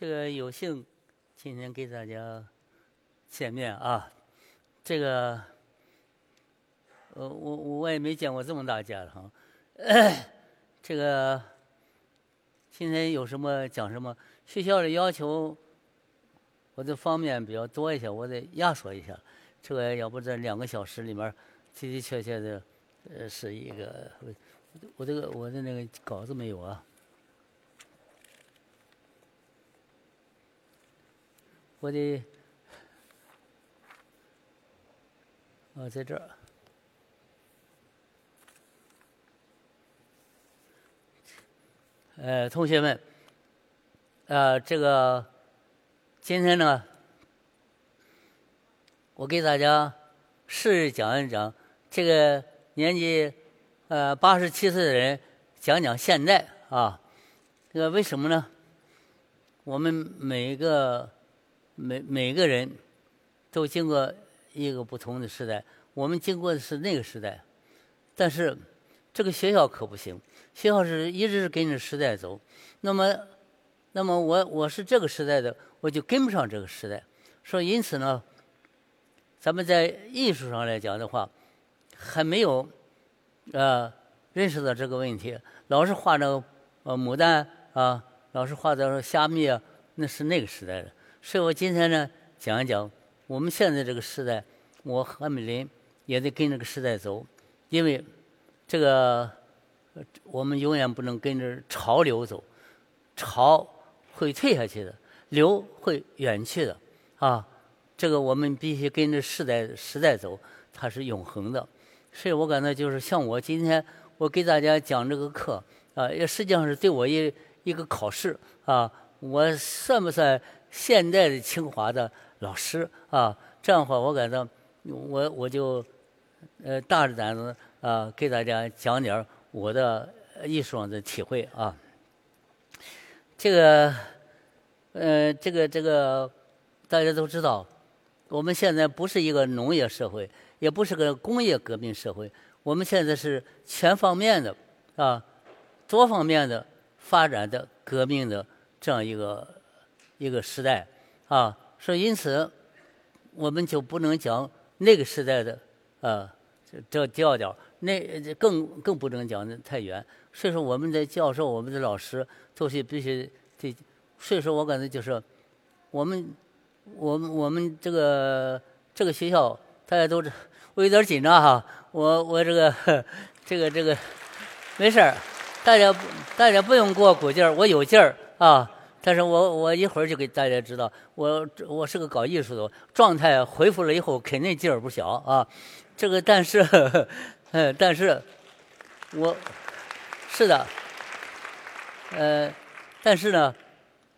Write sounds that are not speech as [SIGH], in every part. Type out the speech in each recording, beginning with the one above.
这个有幸今天给大家见面啊，这个呃我我也没见过这么大家的哈，[COUGHS] 这个今天有什么讲什么，学校的要求我的方面比较多一些，我得压缩一下，这个要不这两个小时里面的的确确的呃是一个我我这个我的那个稿子没有啊。我的，啊，在这儿。呃，同学们，呃，这个今天呢，我给大家试讲一讲这个年纪呃八十七岁的人讲讲现在啊，这个为什么呢？我们每一个。每每个人都经过一个不同的时代，我们经过的是那个时代，但是这个学校可不行，学校是一直是跟着时代走。那么，那么我我是这个时代的，我就跟不上这个时代。说因此呢，咱们在艺术上来讲的话，还没有呃认识到这个问题。老是画那个呃牡丹啊，老是画的虾米啊，那是那个时代的。所以我今天呢，讲一讲我们现在这个时代，我何美林也得跟这个时代走，因为这个我们永远不能跟着潮流走，潮会退下去的，流会远去的，啊，这个我们必须跟着时代时代走，它是永恒的。所以我感到就是像我今天我给大家讲这个课啊，也实际上是对我一一个考试啊，我算不算？现代的清华的老师啊，这样的话，我感到我我就呃大着胆子啊，给大家讲点我的艺术上的体会啊。这个呃，这个这个大家都知道，我们现在不是一个农业社会，也不是个工业革命社会，我们现在是全方面的啊，多方面的发展的革命的这样一个。一个时代，啊，所以因此，我们就不能讲那个时代的，呃，这调调，那更更不能讲的太远。所以说，我们的教授、我们的老师都是必须得。所以说我感觉就是，我们，我们我们这个这个学校，大家都是，我有点紧张哈。我我这个这个这个没事儿，大家大家不用给我鼓劲儿，我有劲儿啊。但是我我一会儿就给大家知道，我我是个搞艺术的，状态恢复了以后肯定劲儿不小啊。这个但是，嗯，但是，我，是的，呃，但是呢，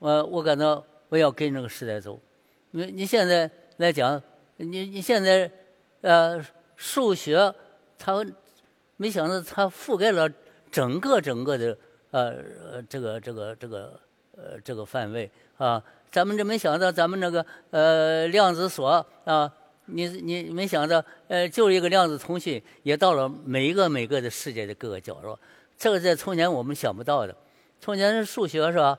我我感到我要跟这个时代走。你你现在来讲，你你现在呃数学，它没想到它覆盖了整个整个的呃这个这个这个。呃，这个范围啊，咱们这没想到，咱们那个呃量子锁啊，你你没想到，呃，就一个量子通讯也到了每一个每个的世界的各个角落，这个在从前我们想不到的。从前是数学是吧？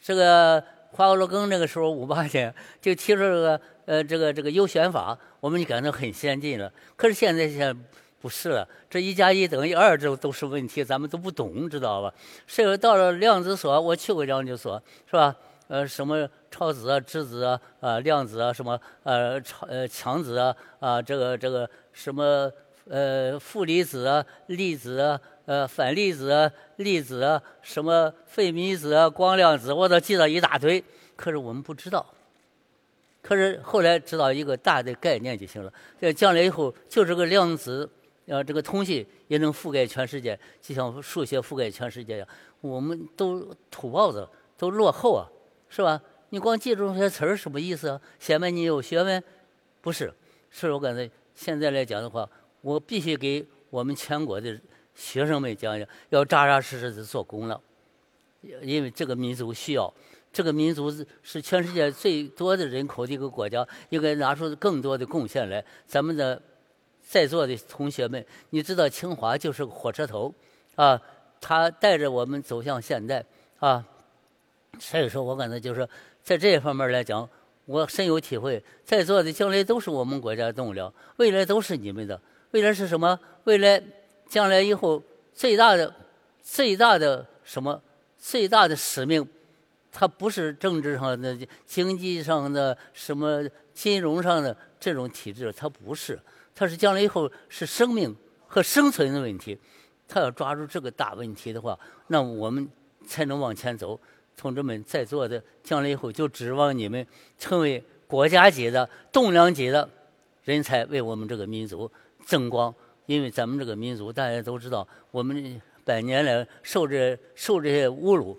这个华罗庚那个时候五八年就提出这个呃这个这个优选法，我们就感到很先进了。可是现在现。不是，这一加一等于二，这都是问题，咱们都不懂，知道吧？甚至到了量子所，我去过量子所，是吧？呃，什么超子啊、质子啊、啊量子啊，什么呃超呃强子啊啊，这个这个什么呃负离子啊、粒子啊、呃反粒子啊、粒子啊，什么费米子啊、光量子，我都记得一大堆。可是我们不知道。可是后来知道一个大的概念就行了。这将来以后就是个量子。呃，这个通信也能覆盖全世界，就像数学覆盖全世界一样。我们都土包子，都落后啊，是吧？你光记住那些词儿什么意思啊？显摆你有学问？不是，是我感觉现在来讲的话，我必须给我们全国的学生们讲讲，要扎扎实实的做工了，因为这个民族需要，这个民族是全世界最多的人口的一个国家，应该拿出更多的贡献来。咱们的。在座的同学们，你知道清华就是个火车头，啊，他带着我们走向现代，啊，所以说我感觉就是在这方面来讲，我深有体会。在座的将来都是我们国家的栋梁，未来都是你们的。未来是什么？未来将来以后最大的、最大的什么？最大的使命，它不是政治上的、经济上的、什么金融上的这种体制，它不是。他是将来以后是生命和生存的问题。他要抓住这个大问题的话，那我们才能往前走。同志们在座的，将来以后就指望你们成为国家级的栋梁级的人才，为我们这个民族增光。因为咱们这个民族，大家都知道，我们百年来受这受这些侮辱，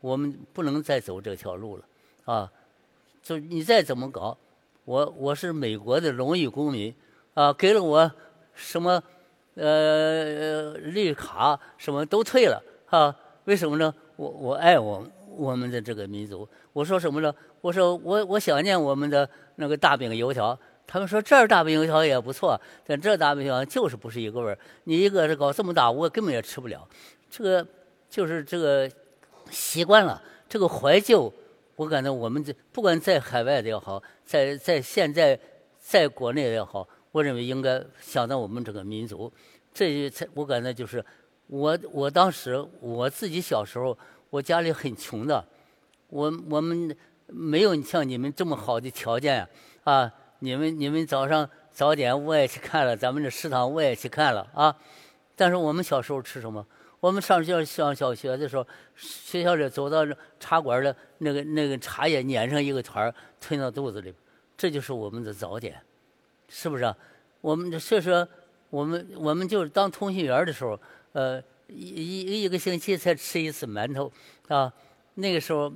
我们不能再走这条路了啊！就你再怎么搞，我我是美国的荣誉公民啊，给了我什么呃绿卡，什么都退了啊？为什么呢？我我爱我。我们的这个民族，我说什么呢？我说我我想念我们的那个大饼油条。他们说这儿大饼油条也不错，但这大饼油条就是不是一个味儿。你一个是搞这么大，我根本也吃不了。这个就是这个习惯了，这个怀旧。我感觉我们这不管在海外的也好，在在现在在国内也好，我认为应该想到我们这个民族。这才我感觉就是我我当时我自己小时候。我家里很穷的，我我们没有像你们这么好的条件啊！你们你们早上早点我也去看了，咱们这食堂我也去看了啊。但是我们小时候吃什么？我们上学上小学的时候，学校里走到茶馆的那个那个茶叶碾成一个团儿吞到肚子里，这就是我们的早点，是不是？我们所以说，我们我们就是当通讯员的时候，呃。一一一个星期才吃一次馒头，啊，那个时候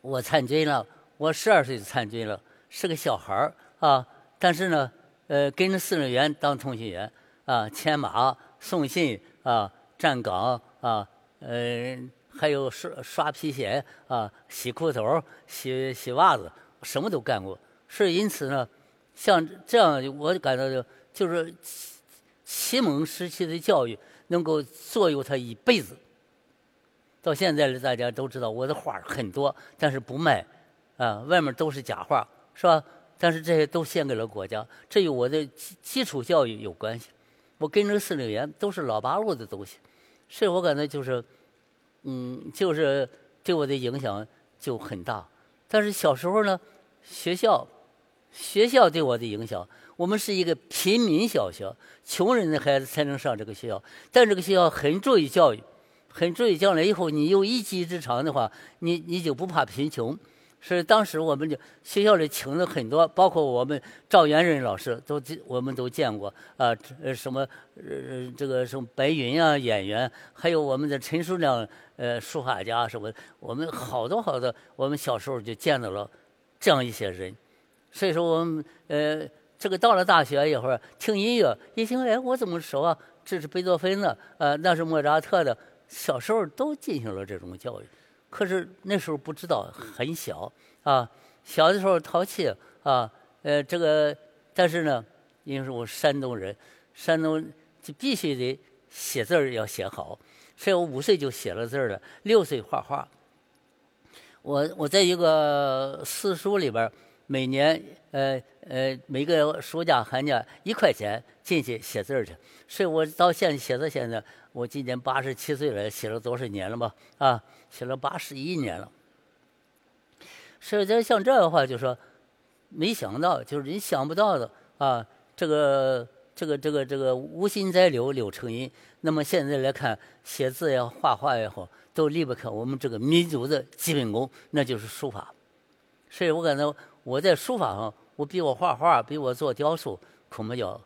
我参军了，我十二岁就参军了，是个小孩儿啊。但是呢，呃，跟着司令员当通讯员啊，牵马、送信啊，站岗啊，呃，还有刷刷皮鞋啊，洗裤头、洗洗袜子，什么都干过。是因此呢，像这样，我感到就就是启蒙时期的教育。能够左右他一辈子。到现在，大家都知道我的画很多，但是不卖，啊，外面都是假画，是吧？但是这些都献给了国家，这与我的基基础教育有关系。我跟着司令员都是老八路的东西，所以我感觉就是，嗯，就是对我的影响就很大。但是小时候呢，学校，学校对我的影响。我们是一个平民小学，穷人的孩子才能上这个学校。但这个学校很注意教育，很注意将来以后你有一技之长的话，你你就不怕贫穷。所以当时我们就学校里请了很多，包括我们赵元任老师都我们都见过啊，呃什么呃这个什么白云啊演员，还有我们的陈树亮呃书法家什么，我们好多好多，我们小时候就见到了这样一些人。所以说我们呃。这个到了大学一会儿听音乐，一听哎，我怎么熟啊？这是贝多芬的，呃，那是莫扎特的。小时候都进行了这种教育，可是那时候不知道，很小啊。小的时候淘气啊，呃，这个，但是呢，因为是我山东人，山东就必须得写字儿要写好，所以我五岁就写了字儿了，六岁画画。我我在一个私塾里边儿。每年，呃呃，每个暑假寒假一块钱进去写字去，所以我到现在写到现在，我今年八十七岁了，写了多少年了吧？啊，写了八十一年了。所以在像这样的话，就说没想到，就是你想不到的啊，这个这个这个这个无心栽柳柳成荫。那么现在来看，写字也好，画画也好，都离不开我们这个民族的基本功，那就是书法。所以我感到。我在书法上，我比我画画，比我做雕塑，恐怕要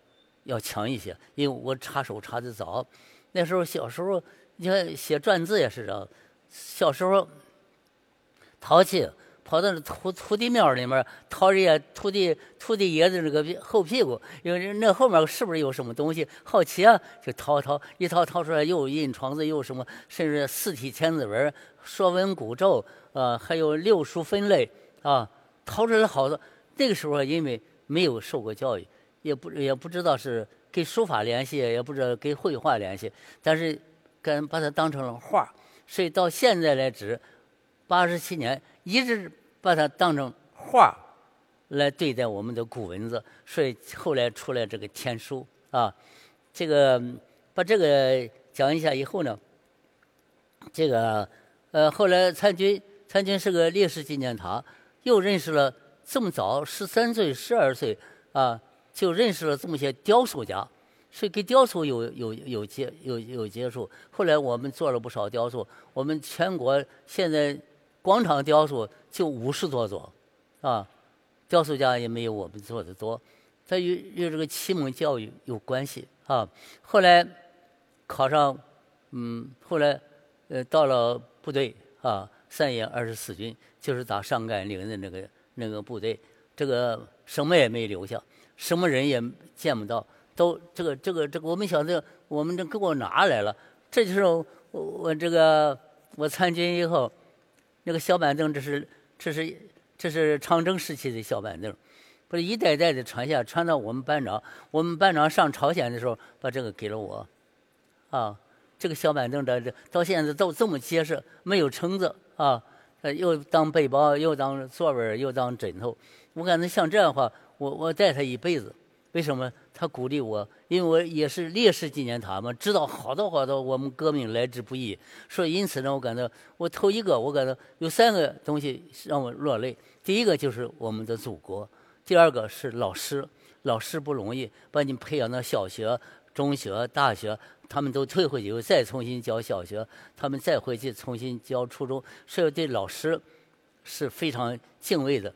要强一些，因为我插手插的早。那时候小时候，你看写篆字也是这样。小时候淘气，跑到土土地庙里面掏人家土地土地爷的那个后屁股，因为那后面是不是有什么东西？好奇啊，就掏掏，一掏掏出来又印床子，又什么，甚至四体千字文、说文古咒啊，还有六书分类啊。掏出来好多，那个时候因为没有受过教育，也不也不知道是跟书法联系，也不知道跟绘画联系，但是跟把它当成了画所以到现在来止，八十七年一直把它当成画来对待我们的古文字，所以后来出来这个天书啊。这个把这个讲一下以后呢，这个呃后来参军参军是个烈士纪念堂，又认识了这么早十三岁十二岁啊就认识了这么些雕塑家。是跟雕塑有有有接有有接触，后来我们做了不少雕塑。我们全国现在广场雕塑就五十多座，啊，雕塑家也没有我们做的多。它与与这个启蒙教育有关系啊。后来考上，嗯，后来呃到了部队啊，三野二十四军就是打上甘岭的那个那个部队，这个什么也没留下，什么人也见不到。都这个这个这个，我们想着我们这给我拿来了，这就是我我这个我参军以后，那个小板凳，这是这是这是长征时期的小板凳，不是一代代的传下，传到我们班长，我们班长上朝鲜的时候把这个给了我，啊，这个小板凳这这到现在都这么结实，没有撑子啊，又当背包，又当座位又当枕头，我感觉像这样的话，我我带他一辈子。为什么他鼓励我？因为我也是烈士纪念塔嘛，知道好多好多我们革命来之不易，所以因此呢，我感到我头一个，我感到有三个东西让我落泪。第一个就是我们的祖国，第二个是老师，老师不容易，把你培养到小学、中学、大学，他们都退回去，以后再重新教小学，他们再回去重新教初中，所以对老师是非常敬畏的。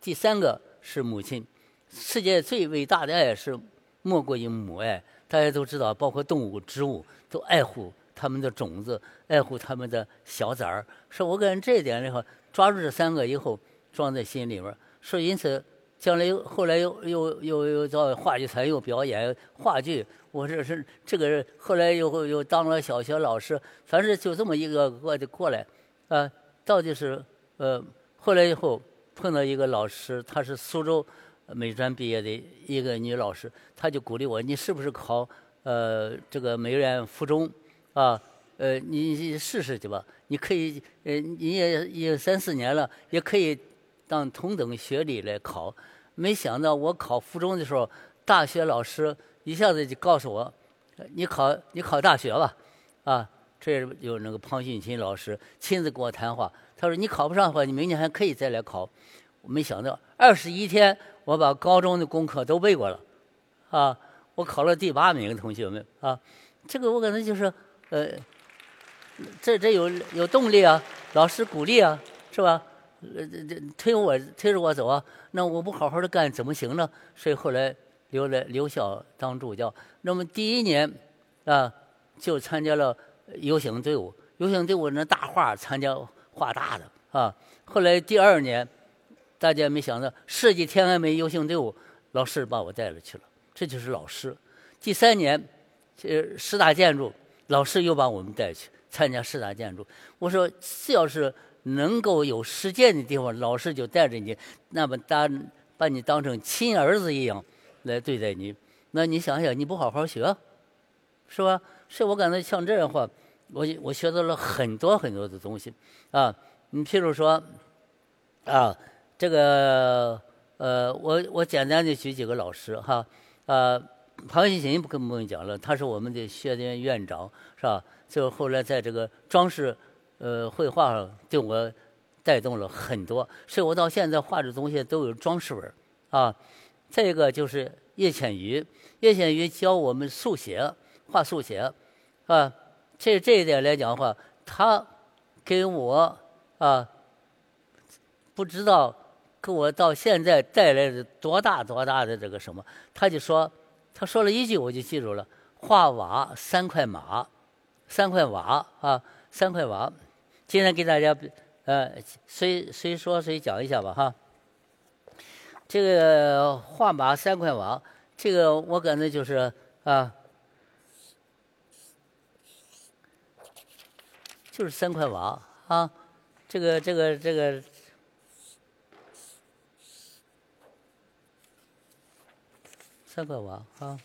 第三个是母亲。世界最伟大的爱是莫过于母爱，大家都知道，包括动物、植物都爱护它们的种子，爱护它们的小崽儿。说我感觉这一点的话，抓住这三个以后，装在心里边儿。说因此，将来又后来又又又又到话剧团又表演话剧，我这是这个后来又又当了小学老师，反正就这么一个个的过来，啊，到底是呃，后来以后碰到一个老师，她是苏州。美专毕业的一个女老师，她就鼓励我：“你是不是考呃这个美院附中啊？呃，你试试去吧。你可以呃你也也三四年了，也可以当同等学历来考。没想到我考附中的时候，大学老师一下子就告诉我：你考你考大学吧。啊，这有那个庞训琴老师亲自跟我谈话，他说：你考不上的话，你明年还可以再来考。我没想到二十一天。我把高中的功课都背过了，啊，我考了第八名，同学们啊，这个我感觉就是，呃，这这有有动力啊，老师鼓励啊，是吧？呃，这这推我推着我走啊，那我不好好的干怎么行呢？所以后来留了留校当助教。那么第一年啊，就参加了游行队伍，游行队伍那大画参加画大的啊。后来第二年。大家没想到，设计天安门游行队伍，老师把我带了去了，这就是老师。第三年，呃十大建筑，老师又把我们带去参加十大建筑。我说，只要是能够有实践的地方，老师就带着你，那么当把你当成亲儿子一样来对待你。那你想想，你不好好学，是吧？所以我感觉像这样的话，我我学到了很多很多的东西啊。你譬如说，啊。这个呃，我我简单的举几个老师哈，呃，庞新琴不跟不用讲了，他是我们的学院院长是吧？就后来在这个装饰呃绘画对我带动了很多，所以我到现在画的东西都有装饰味儿啊。再一个就是叶浅予，叶浅予教我们速写，画速写啊。这这一点来讲的话，他给我啊不知道。给我到现在带来的多大多大的这个什么？他就说，他说了一句我就记住了：画瓦三块马，三块瓦啊，三块瓦。今天给大家呃，谁谁说谁讲一下吧哈。这个画马三块瓦，这个我感觉就是啊，就是三块瓦啊，这个这个这个。三块瓦啊！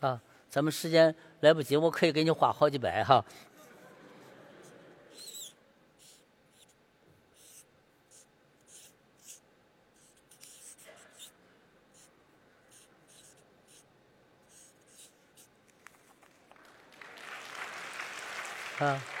啊，咱们时间来不及，我可以给你花好几百哈。啊。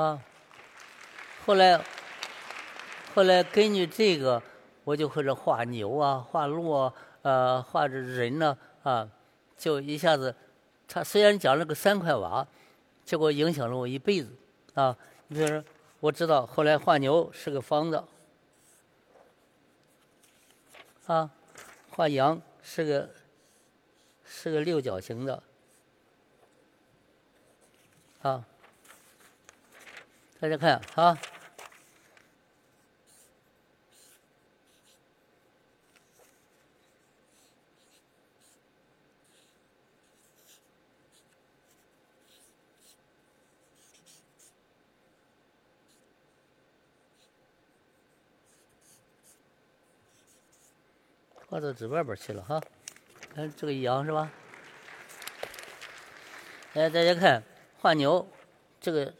啊，后来，后来根据这个，我就或者画牛啊，画鹿啊，呃，画着人呢，啊，就一下子，他虽然讲了个三块瓦，结果影响了我一辈子，啊，你比如说，我知道后来画牛是个方子，啊，画羊是个是个六角形的，啊。大家看啊，画到纸外边去了哈。看这个羊是吧？来，大家看画牛这个。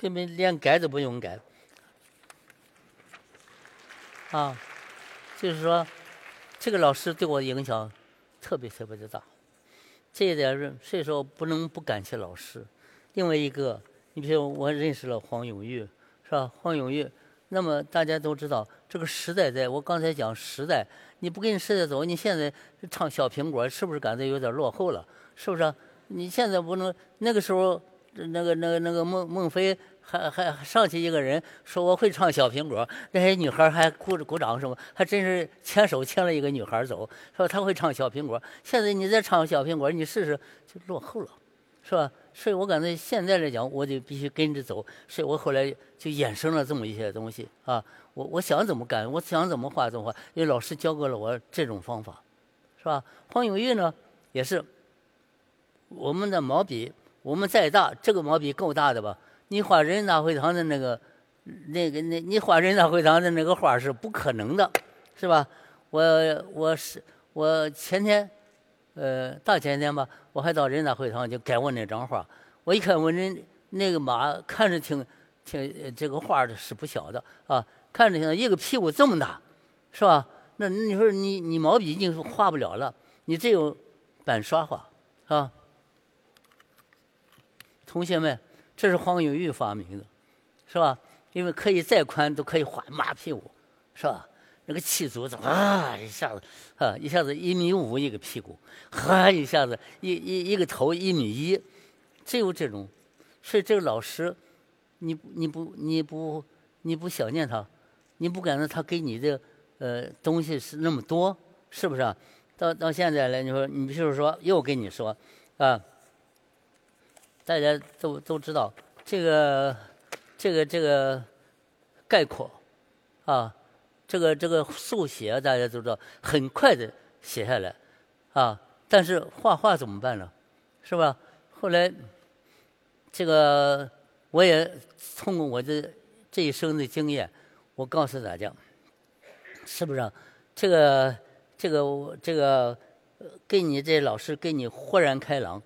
根本连改都不用改，啊，就是说，这个老师对我影响特别特别的大，这一点是所以说不能不感谢老师。另外一个，你比如我认识了黄永玉，是吧？黄永玉，那么大家都知道，这个时代在我刚才讲时代，你不跟时代走，你现在唱小苹果，是不是感觉有点落后了？是不是？啊你现在不能那个时候，那个那个那个孟孟非。还还上去一个人说我会唱小苹果，那些女孩还鼓鼓掌什么，还真是牵手牵了一个女孩走，说他会唱小苹果。现在你再唱小苹果，你试试就落后了，是吧？所以我感觉现在来讲，我就必须跟着走。所以我后来就衍生了这么一些东西啊。我我想怎么干，我想怎么画怎么画，因为老师教过了我这种方法，是吧？黄永玉呢，也是我们的毛笔，我们再大，这个毛笔够大的吧？你画人大会堂的那个，那个那，你画人大会堂的那个画是不可能的，是吧？我我是我前天，呃，大前天吧，我还到人大会堂就改我那张画。我一看我人那个马看着挺挺这个画是不小的啊，看着像一个屁股这么大，是吧？那你说你你毛笔已经画不了了，你只有板刷画，啊，同学们。这是黄永玉发明的，是吧？因为可以再宽都可以画马屁股，是吧？那个七足子啊，一下子啊，一下子一米五一个屁股，哈，一下子一一一个头一米一，只有这种。所以这个老师，你你不你不你不想念他，你不感觉他给你的呃东西是那么多，是不是？到到现在来，你说你比如说又跟你说啊。大家都都知道这个这个这个概括啊，这个这个速写大家都知道，很快的写下来啊。但是画画怎么办呢？是吧？后来这个我也通过我的这一生的经验，我告诉大家，是不是？这个这个这个给你这老师给你豁然开朗。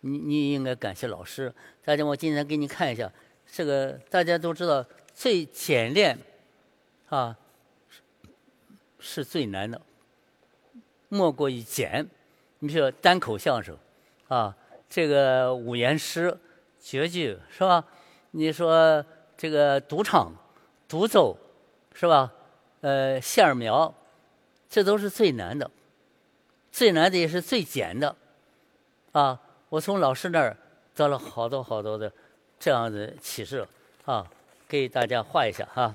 你你应该感谢老师。大家，我今天给你看一下，这个大家都知道，最简练啊是最难的，莫过于简。你比如说单口相声啊，这个五言诗，绝句是吧？你说这个独唱、独奏是吧？呃，线儿描，这都是最难的，最难的也是最简的，啊！我从老师那儿得了好多好多的这样的启示啊，给大家画一下哈。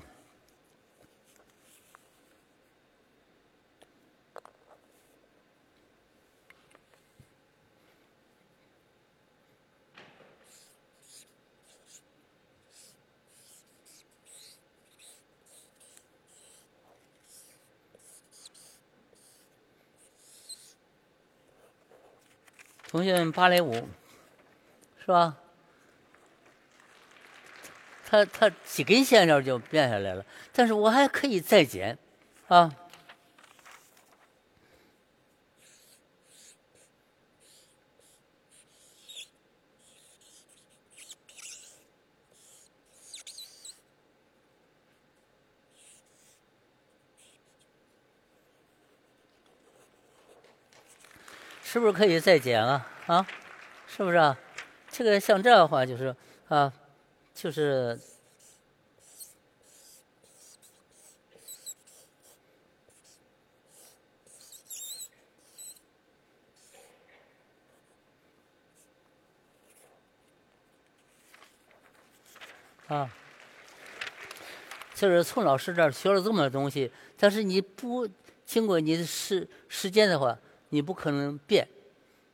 学们，芭蕾舞。是吧？它它几根线条就变下来了，但是我还可以再剪，啊，是不是可以再减啊？啊，是不是啊？这个像这样的话就是啊。就是啊，就是从老师这儿学了这么多东西，但是你不经过你的时时间的话，你不可能变，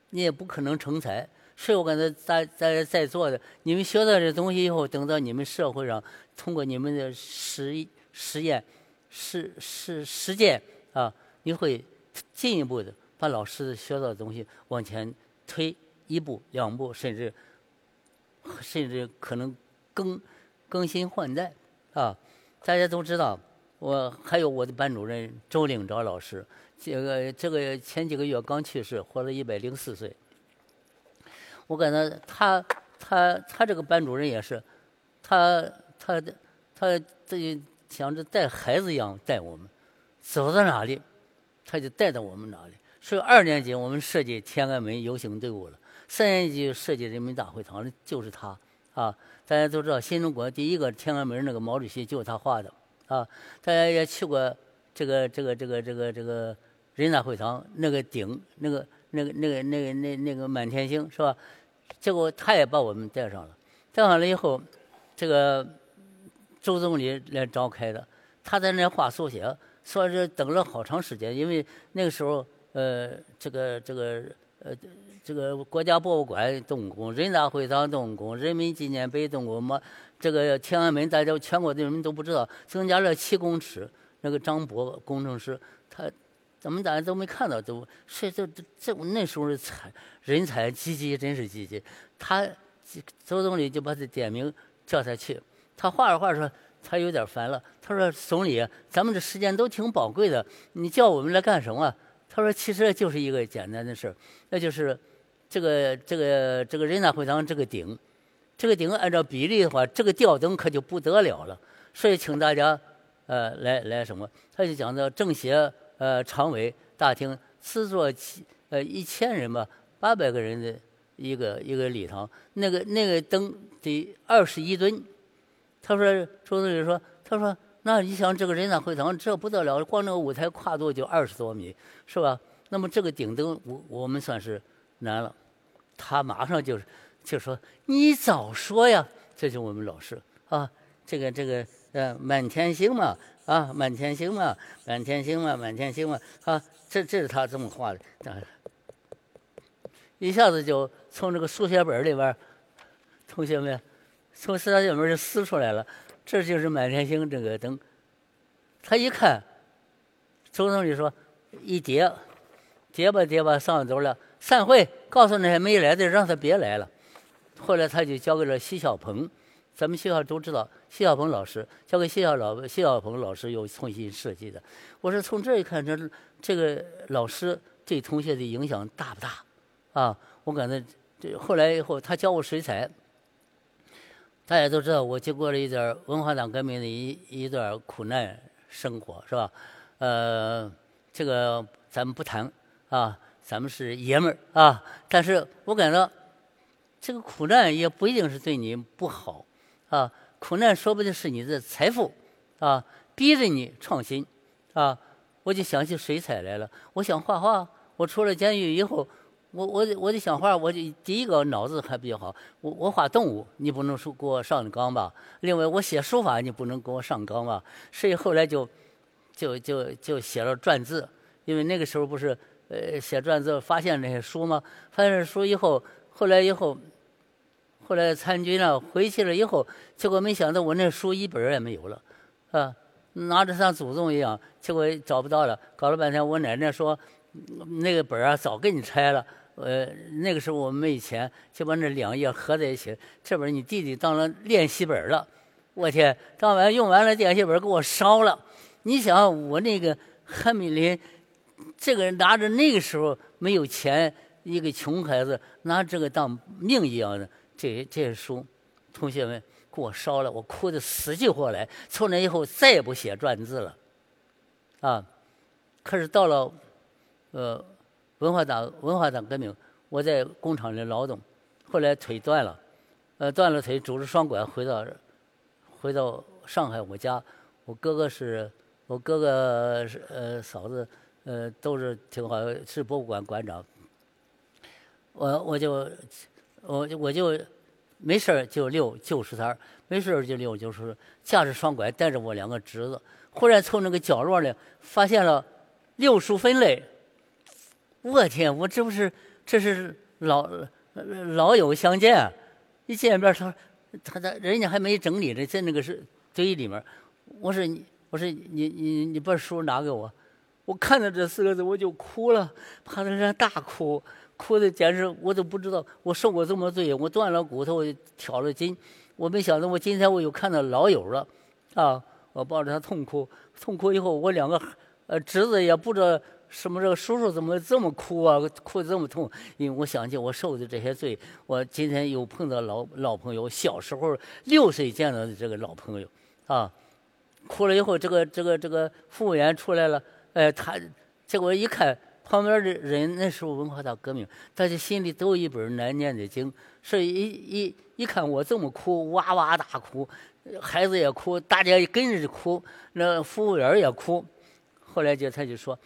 你也不可能成才。所以我感觉在在在座的，你们学到这东西以后，等到你们社会上，通过你们的实实验、实实实践啊，你会进一步的把老师学到的东西往前推一步、两步，甚至甚至可能更更新换代啊！大家都知道，我还有我的班主任周领钊老师，这个这个前几个月刚去世，活了一百零四岁。我感觉他他他这个班主任也是，他他的他自己想着带孩子一样带我们，走到哪里，他就带到我们哪里。所以二年级我们设计天安门游行队伍了，三年级设计人民大会堂的就是他啊。大家都知道，新中国第一个天安门那个毛主席就是他画的啊。大家也去过这个这个这个这个这个人大会堂那个顶那个那个那个那个那那个满天星是吧？结果他也把我们带上了，带上了以后，这个周总理来召开的，他在那画速写，说是等了好长时间，因为那个时候，呃，这个这个呃，这个国家博物馆动工，人大会堂动工，人民纪念碑动工嘛，这个天安门大家全国的人民都不知道，增加了七公尺，那个张博工程师。咱们大家都没看到，都是这这这那时候的才人才济济，真是济济。他周总理就把他点名叫他去，他画着画说他有点烦了。他说：“总理，咱们这时间都挺宝贵的，你叫我们来干什么？”他说：“其实就是一个简单的事儿，那就是这个这个这个人大会堂这个顶，这个顶按照比例的话，这个吊灯可就不得了了。所以请大家呃来来什么？他就讲到政协。”呃，常委大厅四座七呃一千人吧，八百个人的一个一个礼堂，那个那个灯得二十一吨。他说，周总理说，他说，那你想这个人大会堂这不得了，光那个舞台跨度就二十多米，是吧？那么这个顶灯，我我们算是难了。他马上就是就说，你早说呀！这就我们老师啊，这个这个呃满天星嘛。啊，满天星嘛，满天星嘛，满天星嘛，啊，这这是他这么画的，一下子就从这个速写本里边，同学们，从速写本就撕出来了，这就是满天星这个灯。他一看，周总理说，一叠，叠吧叠吧，上走了，散会，告诉那些没来的，让他别来了。后来他就交给了奚小鹏。咱们学校都知道，谢晓鹏老师交给谢晓老谢晓鹏老师又重新设计的。我说从这一看，这这个老师对同学的影响大不大？啊，我感觉这后来以后他教我水彩，大家都知道我经过了一段文化大革命的一一段苦难生活，是吧？呃，这个咱们不谈啊，咱们是爷们儿啊。但是我感到这个苦难也不一定是对你不好，啊，苦难说不定是你的财富，啊，逼着你创新，啊，我就想起水彩来了。我想画画，我出了监狱以后，我我我得想画，我就第一个脑子还比较好。我我画动物，你不能说给我上纲吧？另外我写书法，你不能给我上纲吧？所以后来就就就就写了篆字，因为那个时候不是。呃，写篆字发现那些书吗？发现书以后，后来以后，后来参军了，回去了以后，结果没想到我那书一本也没有了，啊，拿着像祖宗一样，结果找不到了。搞了半天，我奶奶说，那个本啊早给你拆了。呃，那个时候我们没钱，就把那两页合在一起。这本你弟弟当了练习本了。我天，当完用完了练习本给我烧了。你想我那个汉密林。这个人拿着那个时候没有钱，一个穷孩子拿这个当命一样的这些这些书，同学们给我烧了，我哭得死去活来。从那以后再也不写篆字了，啊！可是到了呃文化大文化大革命，我在工厂里劳动，后来腿断了，呃断了腿拄着双拐回到回到上海我家，我哥哥是我哥哥是呃嫂子。呃，都是挺好，是博物馆馆长。我我就我我就没事儿就遛旧书摊儿，没事儿就遛旧书，架着双拐带着我两个侄子，忽然从那个角落里发现了六书分类。我天，我这不是这是老老友相见，一见面他他他人家还没整理呢，在那个是堆里面。我说你我说你你你把书拿给我。我看到这四个字，我就哭了，趴在那大哭，哭的简直我都不知道我受过这么罪，我断了骨头，我挑了筋，我没想到我今天我又看到老友了，啊！我抱着他痛哭，痛哭以后，我两个呃侄子也不知道什么这个叔叔怎么这么哭啊，哭的这么痛，因为我想起我受的这些罪，我今天又碰到老老朋友，小时候六岁见到的这个老朋友，啊！哭了以后，这个这个这个服务员出来了。哎，他结果一看，旁边的人那时候文化大革命，大家心里都有一本难念的经，所以一一一看我这么哭，哇哇大哭，孩子也哭，大家也跟着哭，那服务员也哭。后来就他就说：“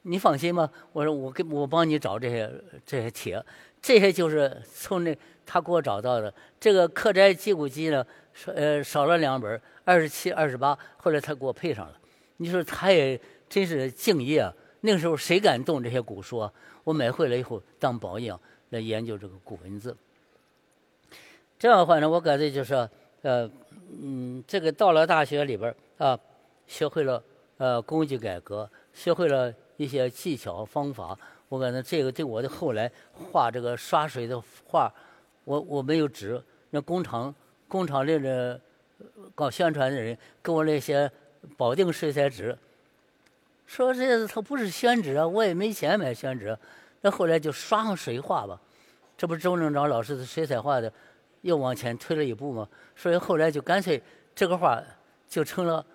你放心吧，我说我给我帮你找这些这些帖，这些就是从那他给我找到的。这个《客斋稽古记》呢，少呃少了两本，二十七、二十八，后来他给我配上了。你说他也。”真是敬业！那个时候谁敢动这些古书啊？我买回来以后当宝养来研究这个古文字。这样的话呢，我感觉就是呃嗯，这个到了大学里边啊，学会了呃工具改革，学会了一些技巧方法。我感觉这个对我的后来画这个刷水的画，我我没有纸，那工厂工厂里的搞宣传的人给我那些保定水彩纸。说这他不是宣纸啊，我也没钱买宣纸，那后来就刷上水画吧。这不周正章老师的水彩画的又往前推了一步吗？所以后来就干脆这个画就成了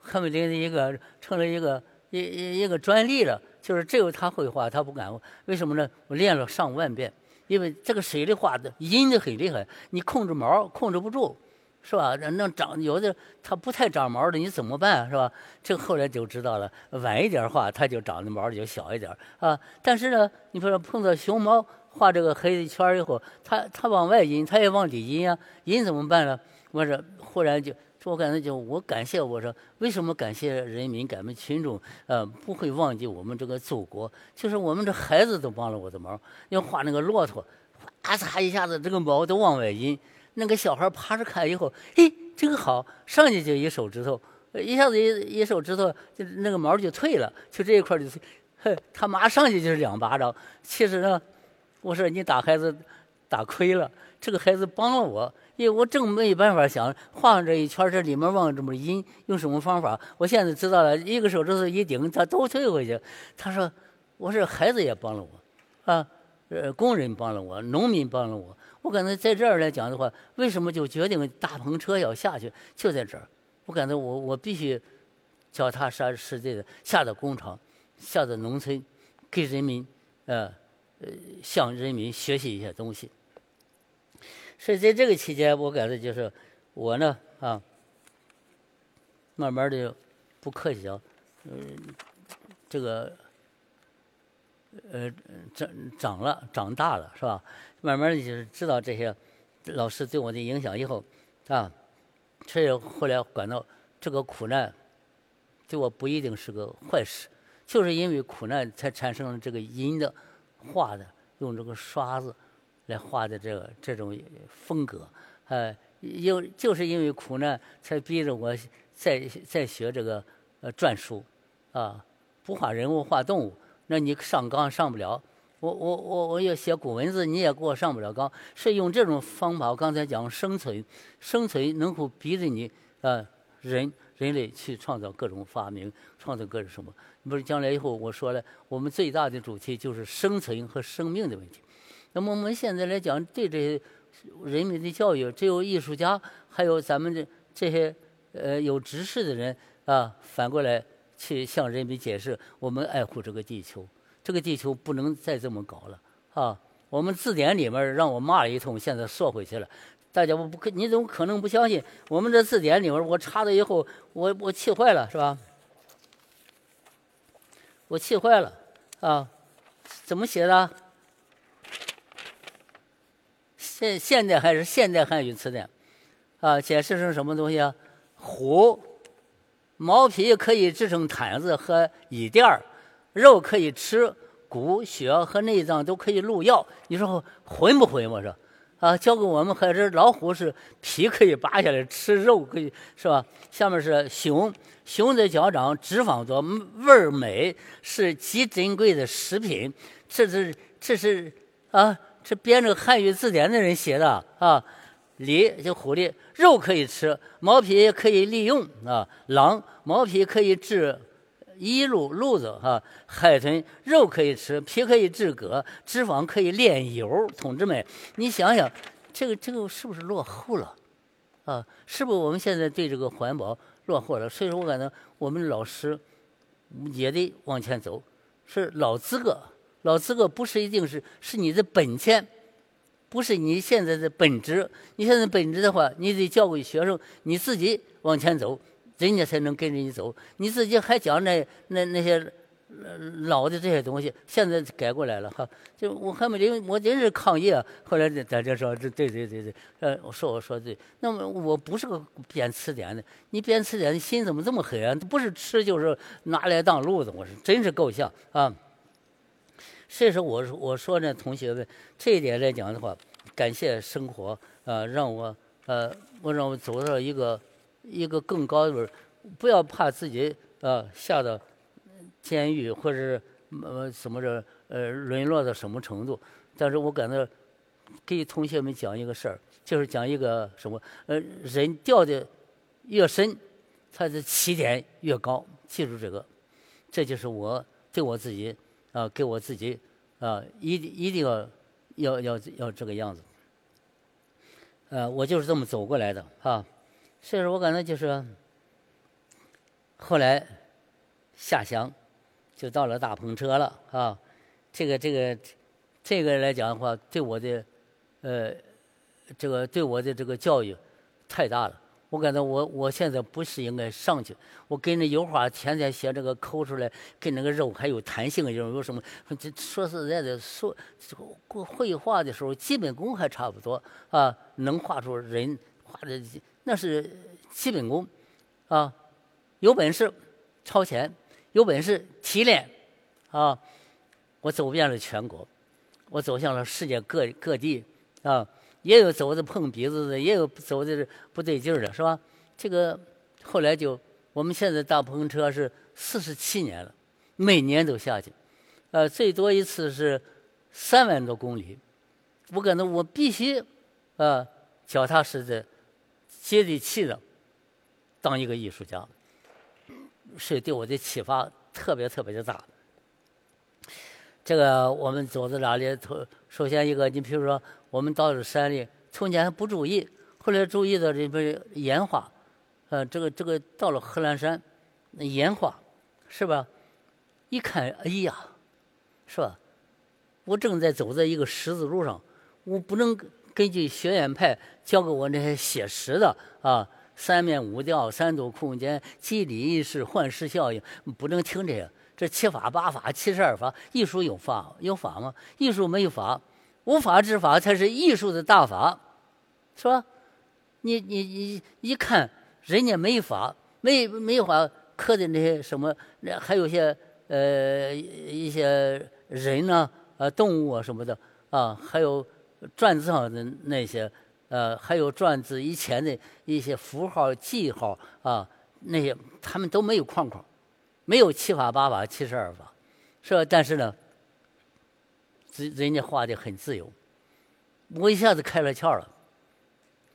汉美林的一个成了一个一一一个专利了。就是只有他会画，他不敢。为什么呢？我练了上万遍，因为这个水的画的阴的很厉害，你控制毛控制不住。是吧？那长有的它不太长毛的，你怎么办？是吧？这后来就知道了，晚一点画它就长的毛就小一点啊。但是呢，你比如说碰到熊猫画这个黑的圈以后，它它往外引，它也往里引呀，引怎么办呢？我说忽然就，我感觉就我感谢我说，为什么感谢人民，感谢群众？呃，不会忘记我们这个祖国，就是我们这孩子都帮了我的忙。要画那个骆驼，啊嚓一下子这个毛都往外引。那个小孩趴着看以后，嘿，真好，上去就一手指头，一下子一一手指头，就那个毛就退了，就这一块就退，嘿，他妈上去就是两巴掌。其实呢，我说你打孩子打亏了，这个孩子帮了我，因为我正没办法想画上这一圈，这里面往这么引，用什么方法？我现在知道了，一个手指头一顶，他都退回去。他说，我说孩子也帮了我，啊，呃，工人帮了我，农民帮了我。我感觉在这儿来讲的话，为什么就决定大篷车要下去？就在这儿，我感觉我我必须脚踏实实地的下到工厂，下到农村，给人民呃呃向人民学习一些东西。所以在这个期间，我感觉就是我呢啊，慢慢的不客气啊，嗯，这个呃长长了长大了是吧？慢慢就是知道这些老师对我的影响以后啊，所以后来感到这个苦难对我不一定是个坏事，就是因为苦难才产生了这个阴的画的用这个刷子。来画的这个这种风格，呃，因就是因为苦难，才逼着我再再学这个呃篆书，啊，不画人物画动物，那你上纲上不了。我我我我要写古文字，你也给我上不了纲。是用这种方法，我刚才讲生存，生存能够逼着你啊人人类去创造各种发明，创造各种什么？不是将来以后我说了，我们最大的主题就是生存和生命的问题。那么我们现在来讲，对这些人民的教育，只有艺术家，还有咱们的这些呃有知识的人啊，反过来去向人民解释，我们爱护这个地球，这个地球不能再这么搞了啊！我们字典里面让我骂了一通，现在说回去了。大家我不可，你怎么可能不相信？我们这字典里面我查了以后，我我气坏了，是吧？我气坏了啊！怎么写的？现现代还是现代汉语词典，啊，解释成什么东西啊？虎毛皮可以制成毯子和椅垫儿，肉可以吃，骨血和内脏都可以入药。你说混不混？我说啊，教给我们还是老虎是皮可以扒下来吃，肉可以是吧？下面是熊，熊的脚掌脂肪多，味儿美，是极珍贵的食品。这是这是啊。这编这个汉语字典的人写的啊，狸就狐狸，肉可以吃，毛皮可以利用啊。狼毛皮可以治一路路子哈。海豚肉可以吃，皮可以治革，脂肪可以炼油。同志们，你想想，这个这个是不是落后了啊？是不是我们现在对这个环保落后了？所以说我感觉我们老师也得往前走，是老资格。老资格不是一定是是你的本钱，不是你现在的本职。你现在本职的话，你得教给学生，你自己往前走，人家才能跟着你走。你自己还讲那那那些老的这些东西，现在改过来了哈。就我还没领，我真是抗议啊。后来大家说这对对对对，呃，我说我说对。那么我不是个编词典的，你编词典的心怎么这么黑啊？不是吃就是拿来当路子，我说真是够呛啊。所以说，我我说呢，同学们，这一点来讲的话，感谢生活啊，让我呃，我让我走到一个一个更高的，不要怕自己啊下到监狱或者呃什么着呃沦落到什么程度。但是我感到给同学们讲一个事儿，就是讲一个什么呃，人掉的越深，他的起点越高。记住这个，这就是我对我自己。啊，给我自己啊，一一定要要要要这个样子。呃，我就是这么走过来的啊。所以说我感觉就是后来下乡就到了大篷车了啊。这个这个这个来讲的话，对我的呃这个对我的这个教育太大了。我感觉我我现在不是应该上去，我跟着油画天天写这个抠出来，跟那个肉还有弹性，有有什么？这说实在的，说过绘画的时候，基本功还差不多啊，能画出人画的那是基本功啊，有本事超前，有本事提炼啊，我走遍了全国，我走向了世界各各地啊。也有走的碰鼻子的，也有走的不对劲儿的，是吧？这个后来就，我们现在大篷车是四十七年了，每年都下去，呃，最多一次是三万多公里。我感觉我必须，呃，脚踏实地、接地气的当一个艺术家，是对我的启发特别特别的大。这个我们走到哪里，头首先一个，你比如说。我们到了山里，从前不注意，后来注意到这边岩画，呃，这个这个到了贺兰山，岩画，是吧？一看，哎呀，是吧？我正在走在一个十字路上，我不能根据学院派教给我那些写实的啊，三面五调、三度空间、机理意识、幻视效应，不能听这个。这七法八法七十二法，艺术有法有法吗？艺术没有法，无法之法才是艺术的大法，是吧？你你你一看，人家没法，没没法刻的那些什么，那还有些呃一些人呢，呃动物啊什么的啊，还有篆字上的那些，呃还有篆字以前的一些符号记号啊，那些他们都没有框框。没有七法八法七十二法，是吧？但是呢，人人家画的很自由，我一下子开了窍了，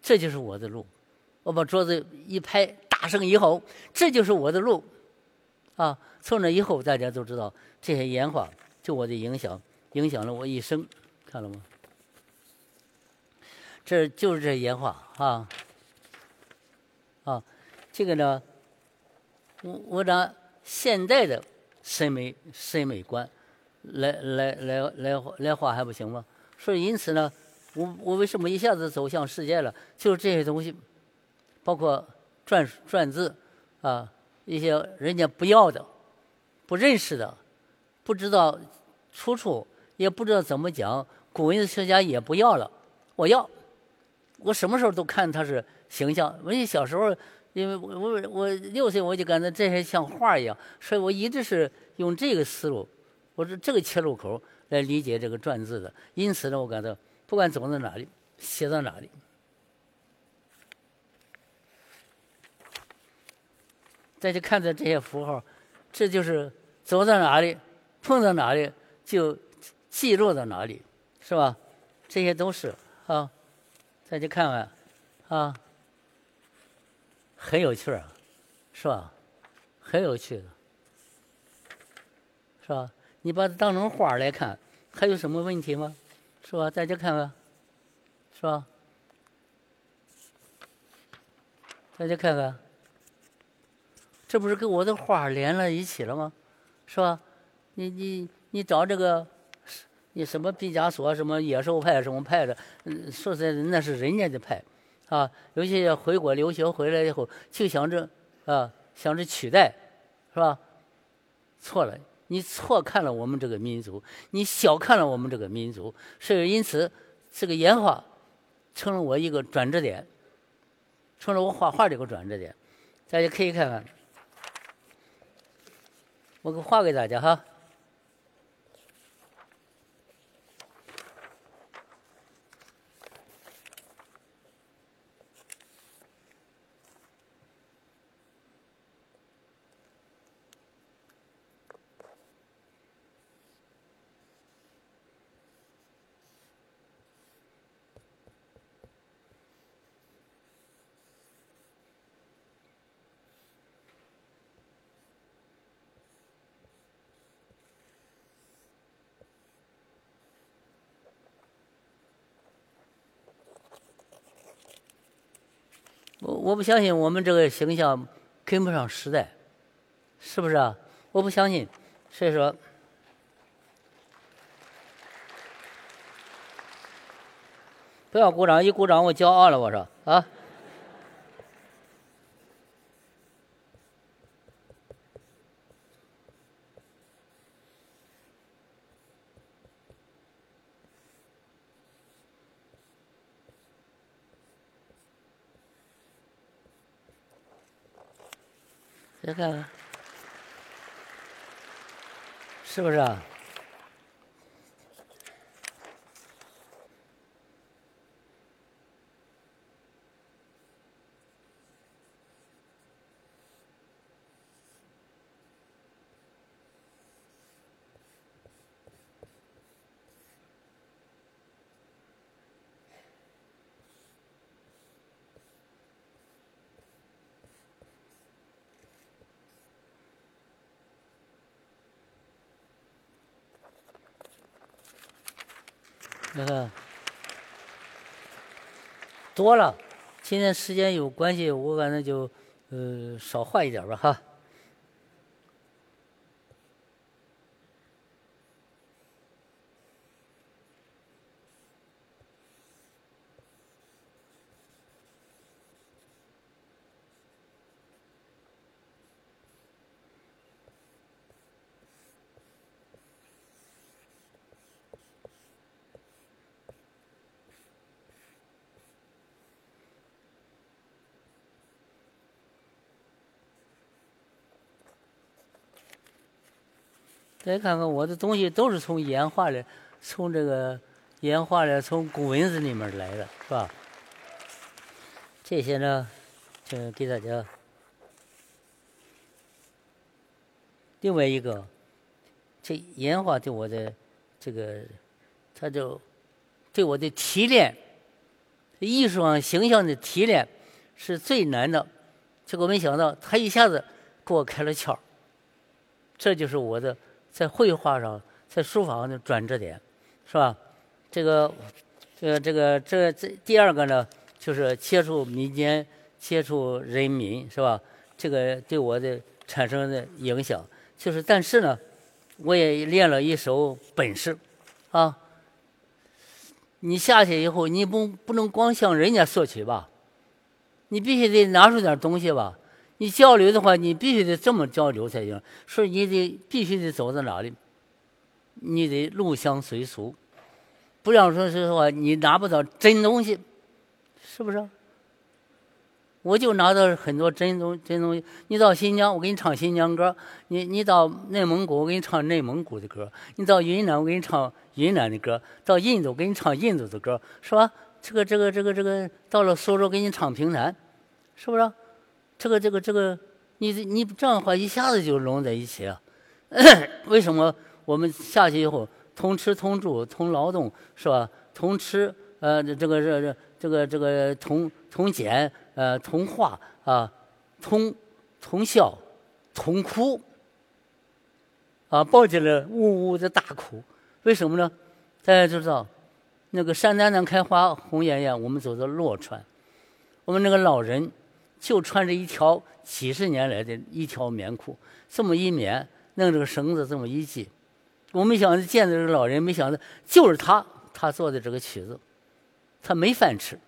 这就是我的路。我把桌子一拍，大声一吼：“这就是我的路！”啊！从那以后，大家都知道这些岩画对我的影响，影响了我一生。看了吗？这就是这岩画啊！啊，这个呢，我我讲。现代的审美审美观，来来来来来画还不行吗？所以因此呢，我我为什么一下子走向世界了？就是这些东西，包括篆篆字啊，一些人家不要的、不认识的、不知道出处，也不知道怎么讲，古文学家也不要了。我要，我什么时候都看它是形象。我小时候。因为我我我六岁我就感觉这些像画一样，所以我一直是用这个思路，我是这个切入口来理解这个篆字的。因此呢，我感到不管走到哪里，写到哪里，再去看着这些符号，这就是走到哪里，碰到哪里就记录到哪里，是吧？这些都是啊，再去看看啊。很有趣啊，是吧？很有趣的，是吧？你把它当成画来看，还有什么问题吗？是吧？大家看看，是吧？大家看看，这不是跟我的画连了一起了吗？是吧？你你你找这个，你什么毕加索什么野兽派什么派的？嗯，说实在的，那是人家的派。啊，有些回国留学回来以后，就想着啊，想着取代，是吧？错了，你错看了我们这个民族，你小看了我们这个民族，所以因此，这个演化成了我一个转折点，成了我画画的一个转折点。大家可以看看，我给画给大家哈。我不相信我们这个形象跟不上时代，是不是啊？我不相信，所以说不要鼓掌，一鼓掌我骄傲了，我说啊。这个，是不是啊？那 [LAUGHS] 个多了，今天时间有关系，我反正就呃少画一点吧哈。再看看我的东西都是从演化的，从这个演化的，从古文字里面来的，是吧？这些呢，就给大家。另外一个，这演化对我的这个，他就对我的提炼，艺术上形象的提炼是最难的。结果没想到，他一下子给我开了窍。这就是我的在绘画上、在书法上的转折点，是吧？这个，这个，这个，这这第二个呢，就是接触民间、接触人民，是吧？这个对我的产生的影响。就是，但是呢，我也练了一手本事，啊，你下去以后，你不不能光向人家索取吧？你必须得拿出点东西吧？你交流的话，你必须得这么交流才行。所以你得必须得走到哪里，你得入乡随俗，不要说是说你拿不到真东西，是不是？我就拿到很多真东真东西。你到新疆，我给你唱新疆歌；你你到内蒙古，我给你唱内蒙古的歌；你到云南，我给你唱云南的歌；到印度，给你唱印度的歌，是吧？这个这个这个这个，到了苏州，给你唱评弹，是不是？这个这个这个，你你这样的话，一下子就融在一起了。[COUGHS] 为什么我们下去以后，同吃同住同劳动，是吧？同吃，呃，这个这这这个这个同同捡。呃，同化啊，同同笑，同哭啊，抱起来呜呜的大哭。为什么呢？大家知道，那个山丹丹开花红艳艳，我们走到洛川，我们那个老人就穿着一条几十年来的一条棉裤，这么一棉，弄这个绳子这么一系。我没想见到这个老人，没想到就是他，他做的这个曲子，他没饭吃。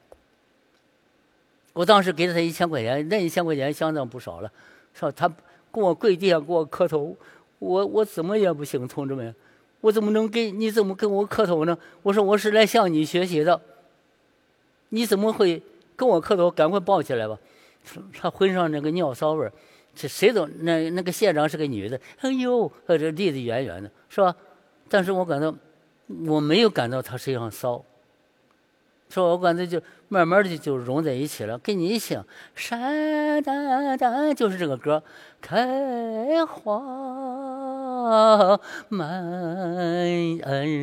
我当时给了他一千块钱，那一千块钱相当不少了，说他给我跪地上给我磕头，我我怎么也不行，同志们，我怎么能给你怎么跟我磕头呢？我说我是来向你学习的，你怎么会跟我磕头？赶快抱起来吧！他浑身那个尿骚味儿，这谁都那那个县长是个女的，哎呦，这离得远远的，是吧？但是我感到我没有感到他身上骚。说，我感觉就慢慢的就融在一起了。跟你一想，山丹丹就是这个歌，开花啊满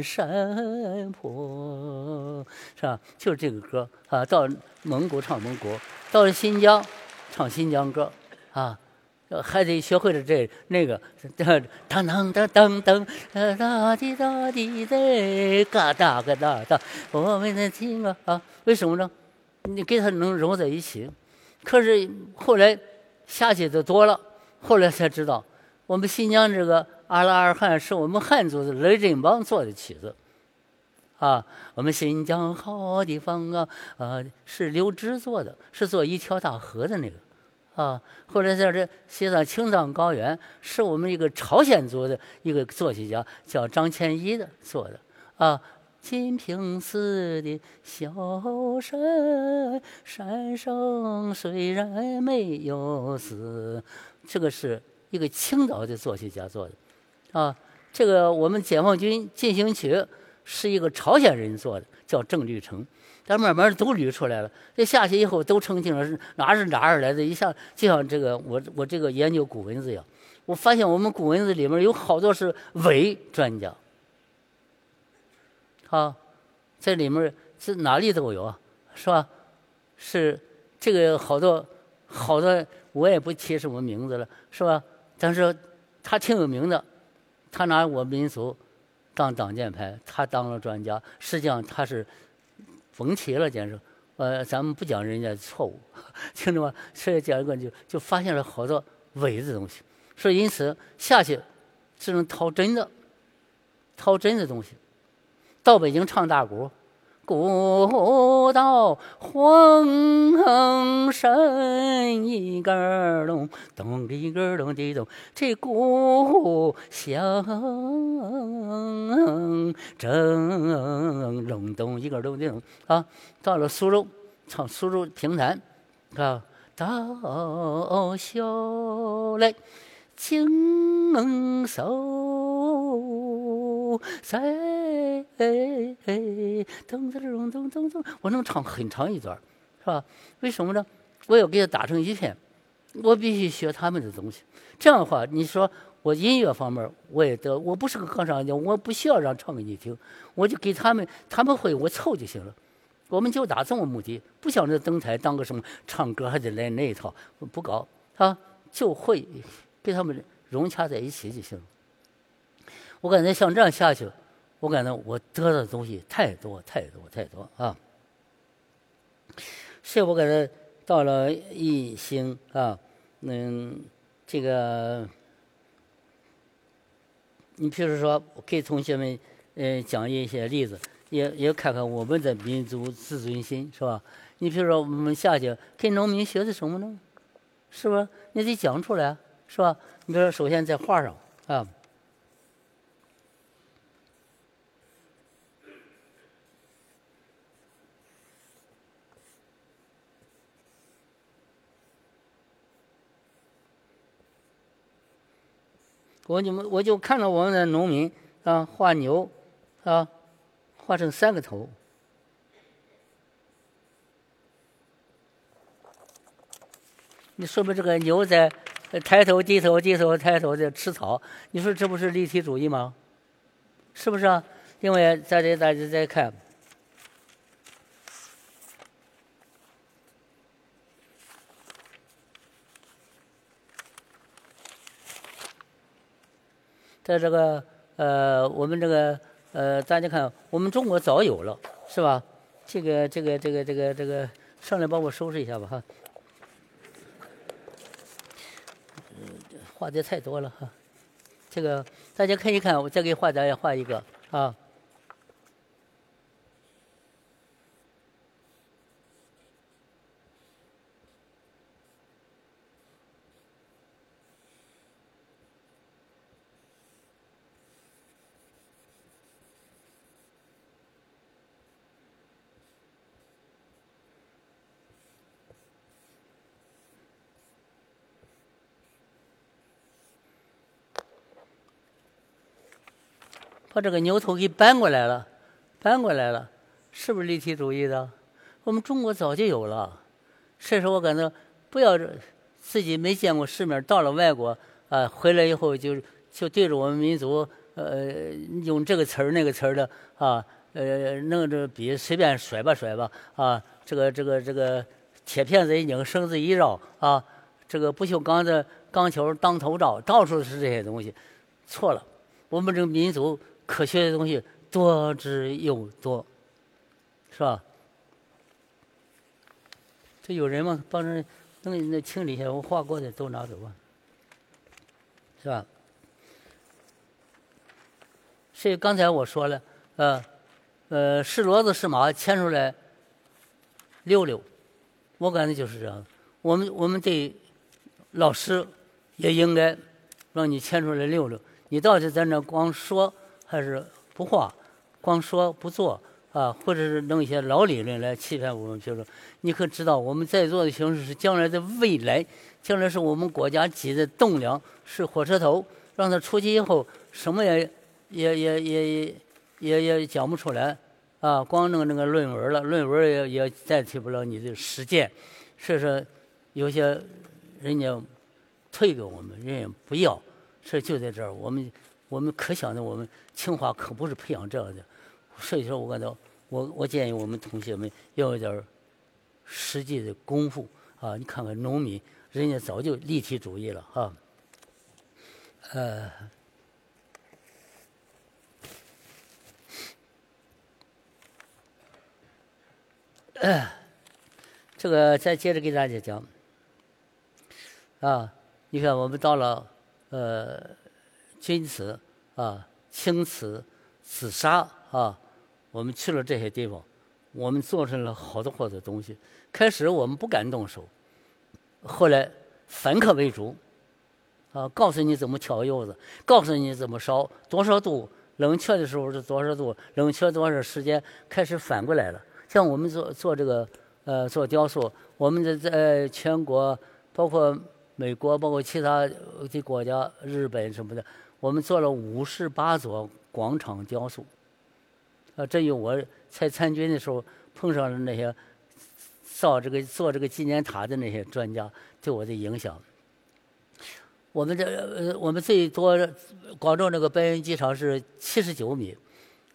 山坡，是吧？就是这个歌啊。到蒙古唱蒙古，到了新疆唱新疆歌，啊。还得学会了这那个，当当当当当，哒滴哒滴的，嘎哒嘎哒哒，我们的听啊啊！为什么呢？你跟他能融在一起。可是后来下去的多了，后来才知道，我们新疆这个阿拉尔汗是我们汉族的雷振邦做的曲子，啊，我们新疆好地方啊啊，是刘芝做的，是做一条大河的那个。啊，后来在这西藏青藏高原，是我们一个朝鲜族的一个作曲家，叫张千一的做的。啊，金平寺的小山，山上虽然没有寺，这个是一个青岛的作曲家做的。啊，这个我们解放军进行曲是一个朝鲜人做的，叫郑律成。但慢慢都捋出来了。这下去以后都澄清了是哪是哪儿来的。一下就像这个我我这个研究古文字一样，我发现我们古文字里面有好多是伪专家，啊，在里面是哪里都有啊，是吧？是这个好多好多我也不提什么名字了，是吧？但是他挺有名的，他拿我民族当挡箭牌，他当了专家，实际上他是。甭提了，简直，呃，咱们不讲人家错误，听着吗？所以讲一个就就发现了好多伪的东西，所以因此下去只能掏真的，掏真的东西。到北京唱大鼓。古道黄山一根咚，咚一根咚的咚，这鼓响正隆咚一根咚的咚啊！到了苏州，唱苏州评弹啊，到小来，经手路在，噔噔噔噔噔噔，我能唱很长一段，是吧？为什么呢？我要给它打成一片，我必须学他们的东西。这样的话，你说我音乐方面我也得，我不是个歌唱家，我不需要让唱给你听，我就给他们，他们会我凑就行了。我们就达这么目的，不想着登台当个什么唱歌还得来那一套，不搞啊，就会跟他们融洽在一起就行了。我感觉像这样下去，我感觉我得到的东西太多太多太多啊。所以我感觉到了一星啊，嗯，这个，你比如说，给同学们嗯讲一些例子。也也看看我们的民族自尊心是吧？你比如说我们下去跟农民学的什么呢？是不是？你得讲出来是吧？你比如说，首先在画上啊，我你们我就看到我们的农民啊画牛啊。画成三个头，你说明这个牛在抬头低头低头抬头在吃草，你说这不是立体主义吗？是不是啊？另外，再再大家再看，在这个呃，我们这个。呃，大家看，我们中国早有了，是吧？这个、这个、这个、这个、这个，上来帮我收拾一下吧，哈。嗯画的太多了哈，这个大家看一看，我再给画家也画一个啊。把这个牛头给搬过来了，搬过来了，是不是立体主义的？我们中国早就有了。所以说我感到不要自己没见过世面，到了外国啊，回来以后就就对着我们民族呃用这个词儿那个词儿的啊呃弄着笔随便甩吧甩吧啊，这个这个这个铁片子一拧，绳子一绕啊，这个不锈钢的钢球当头照，到处是这些东西，错了，我们这个民族。科学的东西多之又多，是吧？这有人吗？帮着弄那清理一下，我画过的都拿走吧，是吧？所以刚才我说了，呃，呃，是骡子是马牵出来溜溜，我感觉就是这样。我们我们对老师也应该让你牵出来溜溜，你到底在那光说。还是不画，光说不做啊，或者是弄一些老理论来欺骗我们学生。你可知道，我们在座的形式是将来的未来，将来是我们国家级的栋梁，是火车头。让他出去以后，什么也也也也也也讲不出来啊！光弄那个论文了，论文也也代替不了你的实践。所以说，有些人家退给我们，人家不要，所以就在这儿，我们。我们可想着，我们清华可不是培养这样的，所以说我感到，我我建议我们同学们要有点实际的功夫啊！你看看农民，人家早就立体主义了哈。呃，这个再接着给大家讲啊！你看，我们到了呃，钧瓷。啊，青瓷、紫砂啊，我们去了这些地方，我们做成了好多好多东西。开始我们不敢动手，后来反客为主，啊，告诉你怎么挑釉子，告诉你怎么烧，多少度，冷却的时候是多少度，冷却多少时间，开始反过来了。像我们做做这个呃做雕塑，我们在在全国，包括美国，包括其他的国家，日本什么的。我们做了五十八座广场雕塑。啊，这有我在参军的时候碰上了那些造这个做这个纪念塔的那些专家对我的影响。我们这呃，我们最多广州那个白云机场是七十九米，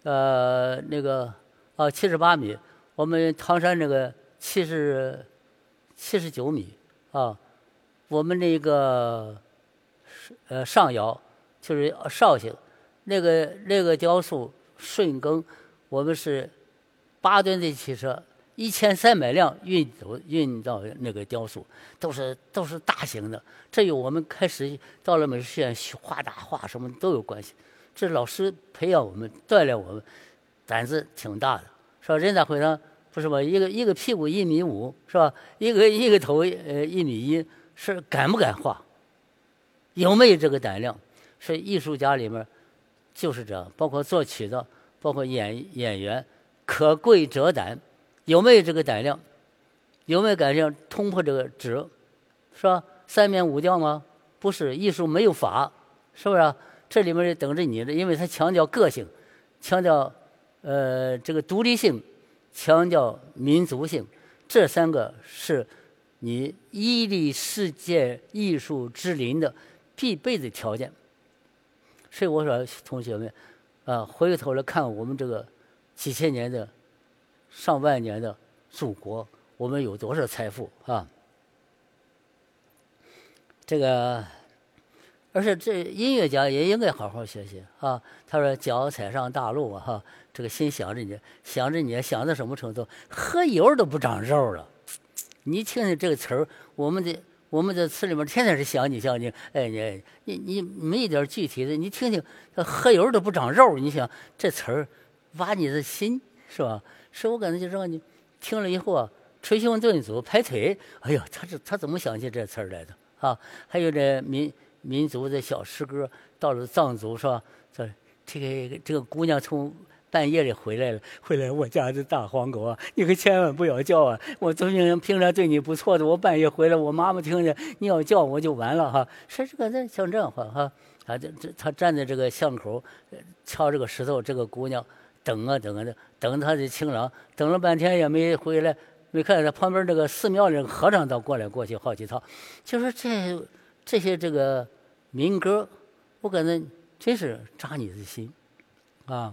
呃，那个啊七十八米。我们唐山那个七十七十九米啊，我们那个呃上窑就是绍兴那个那个雕塑顺耕。我们是八吨的汽车，一千三百辆运走运到那个雕塑，都是都是大型的。这与我们开始到了美术学院画大画什么都有关系。这老师培养我们，锻炼我们，胆子挺大的，说？人大会堂不是吧？一个一个屁股一米五，是吧？一个一个头呃一米一，是敢不敢画？有没有这个胆量？是艺术家里面就是这样，包括作曲的。包括演演员，可贵者胆，有没有这个胆量？有没有胆量冲破这个纸，是吧？三面五调吗？不是，艺术没有法，是不是？这里面是等着你的，因为它强调个性，强调呃这个独立性，强调民族性，这三个是你屹立世界艺术之林的必备的条件。所以我说，同学们。啊，回头来看我们这个几千年的、上万年的祖国，我们有多少财富啊？这个，而且这音乐家也应该好好学习啊。他说：“脚踩上大路啊，哈，这个心想着你，想着你，想到什么程度？喝油都不长肉了。你听听这个词儿，我们的。”我们在词里面天天是想你想你，哎你你你没一点具体的，你听听，喝油都不长肉，你想这词儿挖你的心是吧？是我感觉就让你听了以后啊，捶胸顿足拍腿，哎呀，他这他怎么想起这词儿来的啊？还有这民民族的小诗歌，到了藏族是吧？这这个这个姑娘从。半夜里回来了，[LAUGHS] 回来我家的大黄狗啊！你可千万不要叫啊！我昨天平常对你不错的，我半夜回来，我妈妈听见你要叫我就完了哈。说这个像这样话哈，啊这这他站在这个巷口，敲这个石头，这个姑娘等啊等啊的，等他的情郎，等了半天也没回来，没看见他旁边这个寺庙里和尚倒过来过去好几趟，就说这这些这个民歌，我感觉真是扎你的心啊。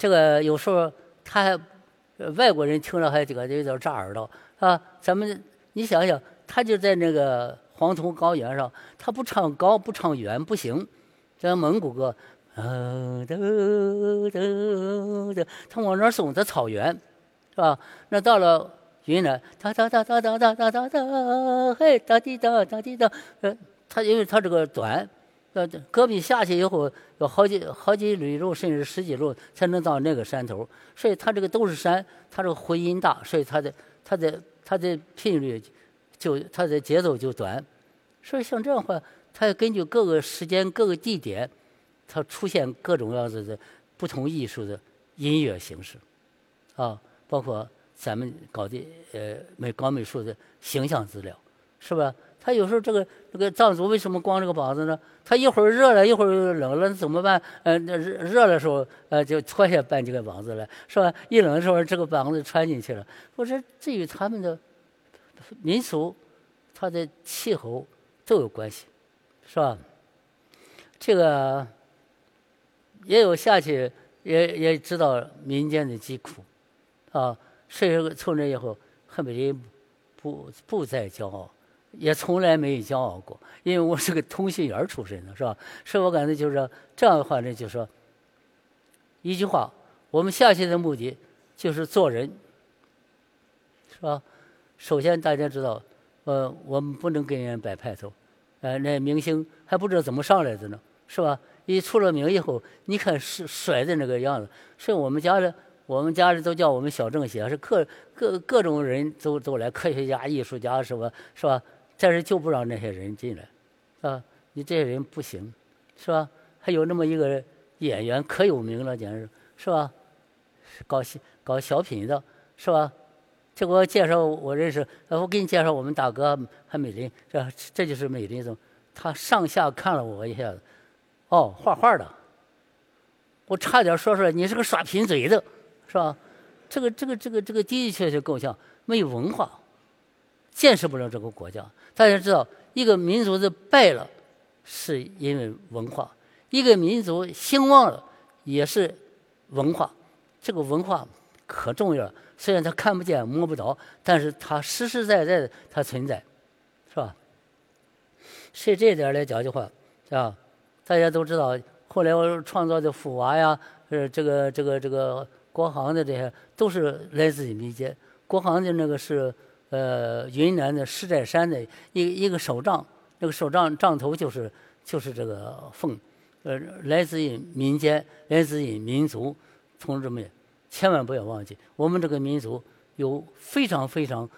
这个有时候他还外国人听了还这个有点扎耳朵啊。咱们你想想，他就在那个黄土高原上，他不唱高不唱远不行。像蒙古歌，啊哒哒哒，他往那儿送，他草原，是吧？那到了云南，哒哒哒哒哒哒哒哒哒，嘿哒滴哒哒滴哒，呃，他因为他这个短。呃，戈壁下去以后，要好几好几里路，甚至十几路才能到那个山头。所以它这个都是山，它这个回音大，所以它的它的它的频率就它的节奏就短。所以像这样话，它要根据各个时间、各个地点，它出现各种样子的不同艺术的音乐形式，啊，包括咱们搞的呃美搞美术的形象资料，是吧？他有时候这个这个藏族为什么光这个膀子呢？他一会儿热了，一会儿冷了，怎么办？呃，那热热的时候，呃，就脱下半截个膀子来，是吧？一冷的时候，这个膀子穿进去了。我说，这与他们的民俗、他的气候都有关系，是吧？这个也有下去，也也知道民间的疾苦，啊，所以从这以后，汉美林不不再骄傲。也从来没有骄傲过，因为我是个通信员出身的，是吧？所以我感觉就是这样的话呢，就说一句话：我们下去的目的就是做人，是吧？首先大家知道，呃，我们不能跟人摆派头，呃，那明星还不知道怎么上来的呢，是吧？一出了名以后，你看是甩的那个样子，所以我们家的。我们家里都叫我们小政协，是各各各种人都都来，科学家、艺术家什么，是吧？但是就不让那些人进来，啊，你这些人不行，是吧？还有那么一个演员可有名了，简直是吧？搞小搞小品的，是吧？这给我介绍我认识，我给你介绍我们大哥韩美林，这这就是美林总，他上下看了我一下子，哦，画画的，我差点说出来，你是个耍贫嘴的，是吧？这个这个这个这个的的确确够呛，没有文化，建设不了这个国家。大家知道，一个民族的败了，是因为文化；一个民族兴旺了，也是文化。这个文化可重要了，虽然它看不见摸不着，但是它实实在在的它存在，是吧？所以这一点来讲的话，啊，大家都知道，后来我创造的福娃呀，呃，这个这个这个国行的这些，都是来自于民间。国行的那个是呃云南的石寨山的一一个手杖，那个手杖杖头就是就是这个凤，呃，来自于民间，来自于民族。同志们，千万不要忘记，我们这个民族有非常非常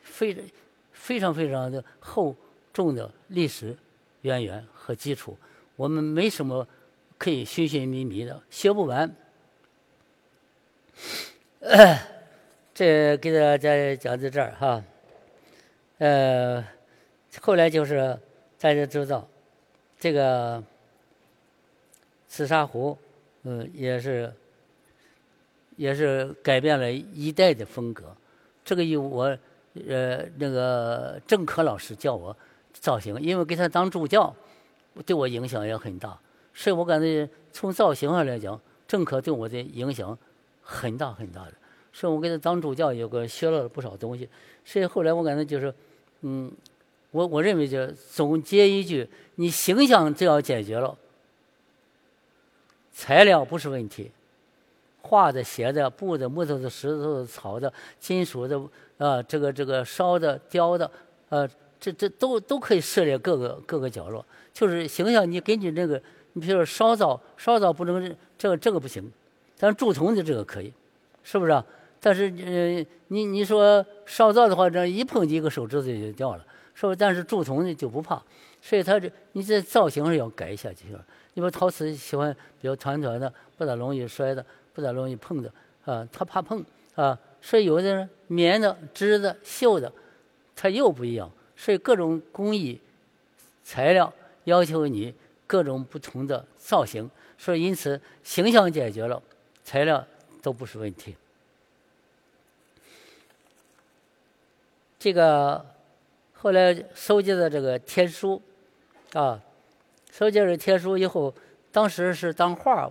非非常非常的厚重的历史渊源和基础。我们没什么可以寻寻觅觅的，学不完。[COUGHS] 这给大家讲到这儿哈。呃，后来就是大家知道，这个紫砂壶，嗯，也是。也是改变了一代的风格，这个有我呃那个郑科老师教我造型，因为给他当助教，对我影响也很大。所以我感觉从造型上来讲，郑科对我的影响很大很大的。所以我给他当助教，有个学了不少东西。所以后来我感觉就是，嗯，我我认为就是总结一句：你形象只要解决了，材料不是问题。画的、写的、布的、木头的、石头的、草的、金属的，啊，这个、这个烧的、雕的，呃，这、这都都可以涉猎各个各个角落。就是形象，你根据这个，你比如说烧造，烧造不能这个这个不行，但是铸铜的这个可以，是不是啊？但是呃，你你说烧造的话，这一碰几个手指头就掉了，是不？但是铸铜的就不怕，所以它这你这造型是要改一下就行了。你说陶瓷喜欢比较团团的，不咋容易摔的。不咋容易碰的啊，他怕碰啊，所以有的人棉的、织的、绣的，它又不一样。所以各种工艺材料要求你各种不同的造型，所以因此形象解决了，材料都不是问题。这个后来收集的这个天书啊，收集了天书以后，当时是当画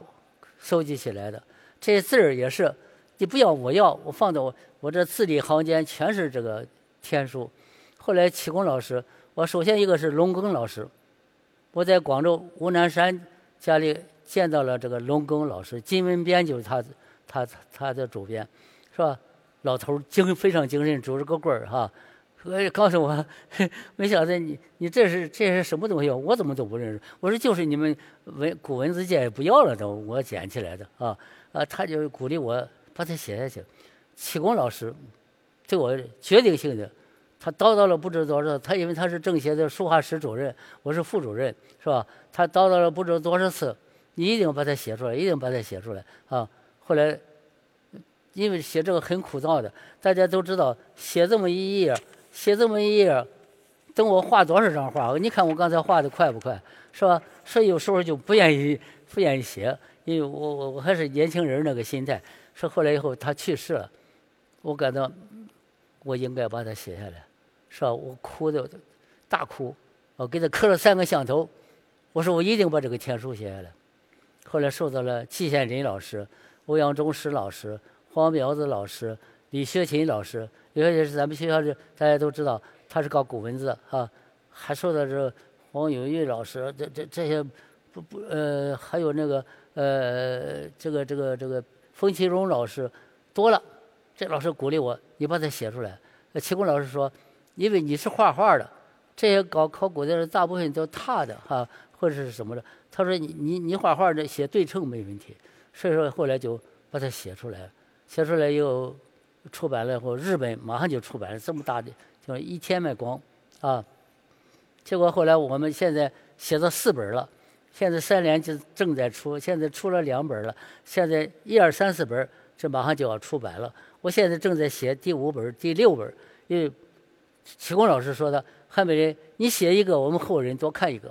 收集起来的。这字儿也是，你不要我要，我放到我我这字里行间全是这个天书。后来启功老师，我首先一个是龙耕老师，我在广州吴南山家里见到了这个龙耕老师，金文编就是他他他的主编，是吧？老头精非常精神，拄着个棍儿哈，告诉我，[LAUGHS] 没想到你你这是这是什么东西？我怎么都不认识？我说就是你们文古文字界不要了的，我捡起来的啊。啊，他就鼓励我把它写下去。启功老师对我决定性的，他叨叨了不知多少，他因为他是政协的书画室主任，我是副主任，是吧？他叨叨了不知多少次，你一定把它写出来，一定把它写出来啊！后来，因为写这个很枯燥的，大家都知道，写这么一页，写这么一页，等我画多少张画？你看我刚才画的快不快，是吧？所以有时候就不愿意不愿意写。因为我我我还是年轻人那个心态，说后来以后他去世了，我感到我应该把它写下来，是吧？我哭的大哭，我给他磕了三个响头，我说我一定把这个天书写下来。后来受到了季羡林老师、欧阳中石老师、黄苗子老师、李学勤老师，李学勤是咱们学校的，大家都知道他是搞古文字啊，还受到这黄永玉老师，这这这些不不呃，还有那个。呃，这个这个这个冯其荣老师多了，这老师鼓励我，你把它写出来。齐功老师说，因为你是画画的，这些搞考古的人大部分都踏的哈，或者是什么的。他说你你你画画的写对称没问题，所以说后来就把它写出来了，写出来又出版了以后，日本马上就出版了这么大的叫一天卖光啊。结果后来我们现在写到四本了。现在三联就正在出，现在出了两本了。现在一二三四本，这马上就要出版了。我现在正在写第五本、第六本。因为启功老师说的，汉美人，你写一个，我们后人多看一个，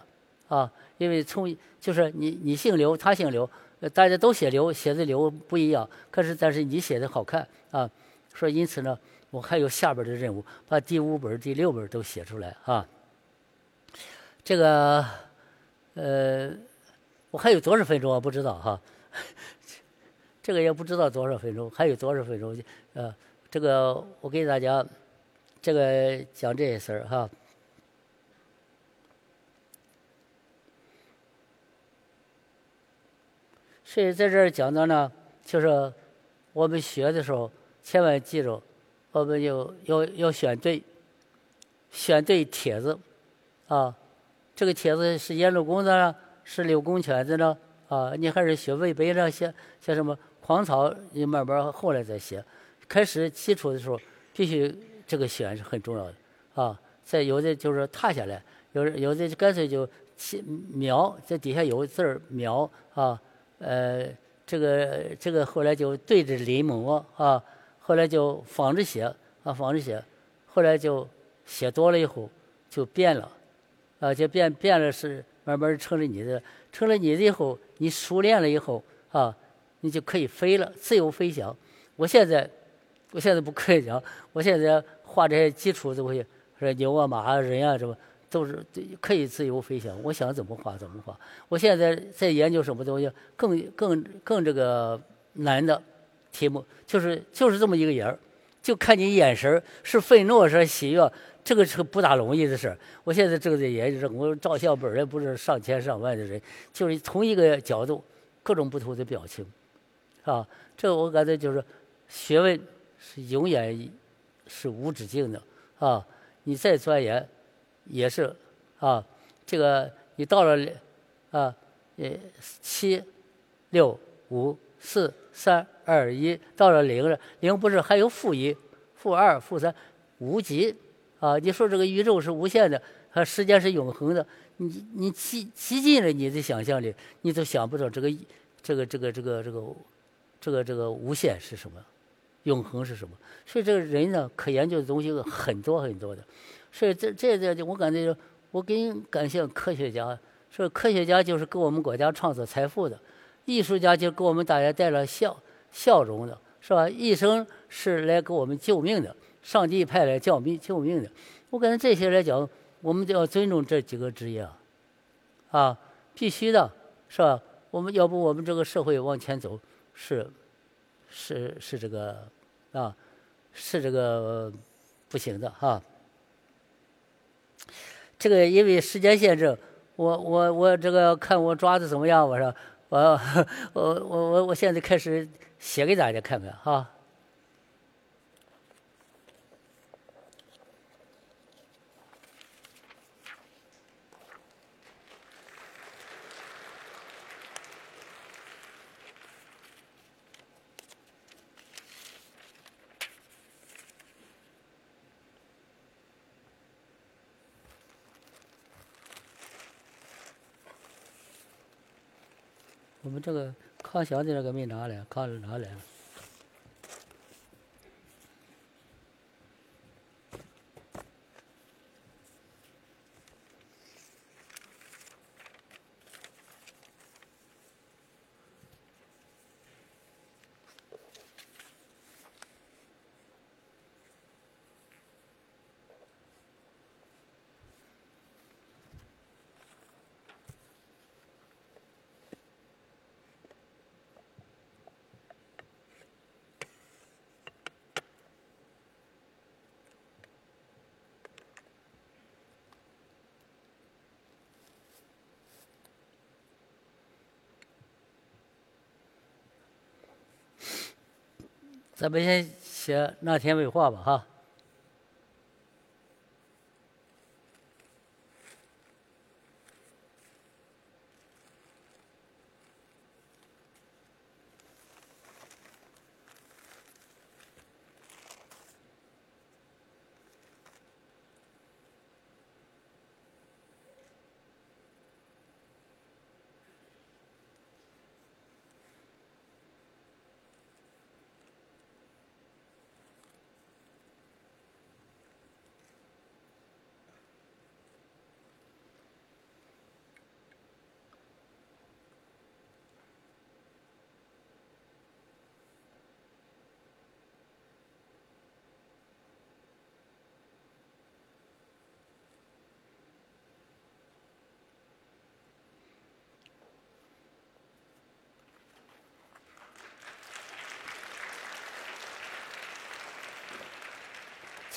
啊，因为从就是你你姓刘，他姓刘，大家都写流，写的流不一样，可是但是你写的好看啊，说因此呢，我还有下边的任务，把第五本、第六本都写出来啊。这个呃，我还有多少分钟啊不知道哈，[LAUGHS] 这个也不知道多少分钟，还有多少分钟呃，这个我给大家这个讲这些事儿哈。所以在这儿讲到呢，就是我们学的时候，千万记住，我们要要要选对，选对帖子，啊，这个帖子是颜鲁公的呢，是柳公权的呢，啊，你还是学魏碑呢，写写什么狂草，你慢慢后来再写。开始基础的时候，必须这个选是很重要的，啊，再有的就是踏下来，有有的干脆就描，在底下有字儿描，啊。呃，这个这个后来就对着临摹啊，后来就仿着写啊，仿着写，后来就写多了以后就变了，啊，就变变了是慢慢成了你的，成了你的以后，你熟练了以后啊，你就可以飞了，自由飞翔。我现在我现在不可以讲，我现在画这些基础东西，说牛啊、马啊、人啊什么。都是可以自由飞翔，我想怎么画怎么画。我现在在研究什么东西，更更更这个难的题目，就是就是这么一个人儿，就看你眼神是愤怒是喜悦，这个是不大容易的事儿。我现在正在研究这，我照相本人不是上千上万的人，就是同一个角度，各种不同的表情，啊，这我感觉就是学问是永远是无止境的啊，你再钻研。也是，啊，这个你到了，啊，呃，七、六、五、四、三、二、一，到了零了，零不是还有负一、负二、负三，无极，啊，你说这个宇宙是无限的，和时间是永恒的，你你极极尽了你的想象力，你都想不到这个这个这个这个这个这个这个无限是什么，永恒是什么？所以这个人呢，可研究的东西很多很多的。所以这这这，我感觉，我更感谢科学家。说科学家就是给我们国家创造财富的，艺术家就给我们大家带来笑笑容的，是吧？医生是来给我们救命的，上帝派来救命救命的。我感觉这些来讲，我们都要尊重这几个职业啊，啊，必须的，是吧？我们要不我们这个社会往前走，是是是这个啊，是这个不行的哈。这个因为时间限制，我我我这个看我抓的怎么样？我说我 [LAUGHS] 我我我我现在开始写给大家看看哈。我们这个烤箱的那个没拿来，康拿来了。咱们先写那天未画吧，哈。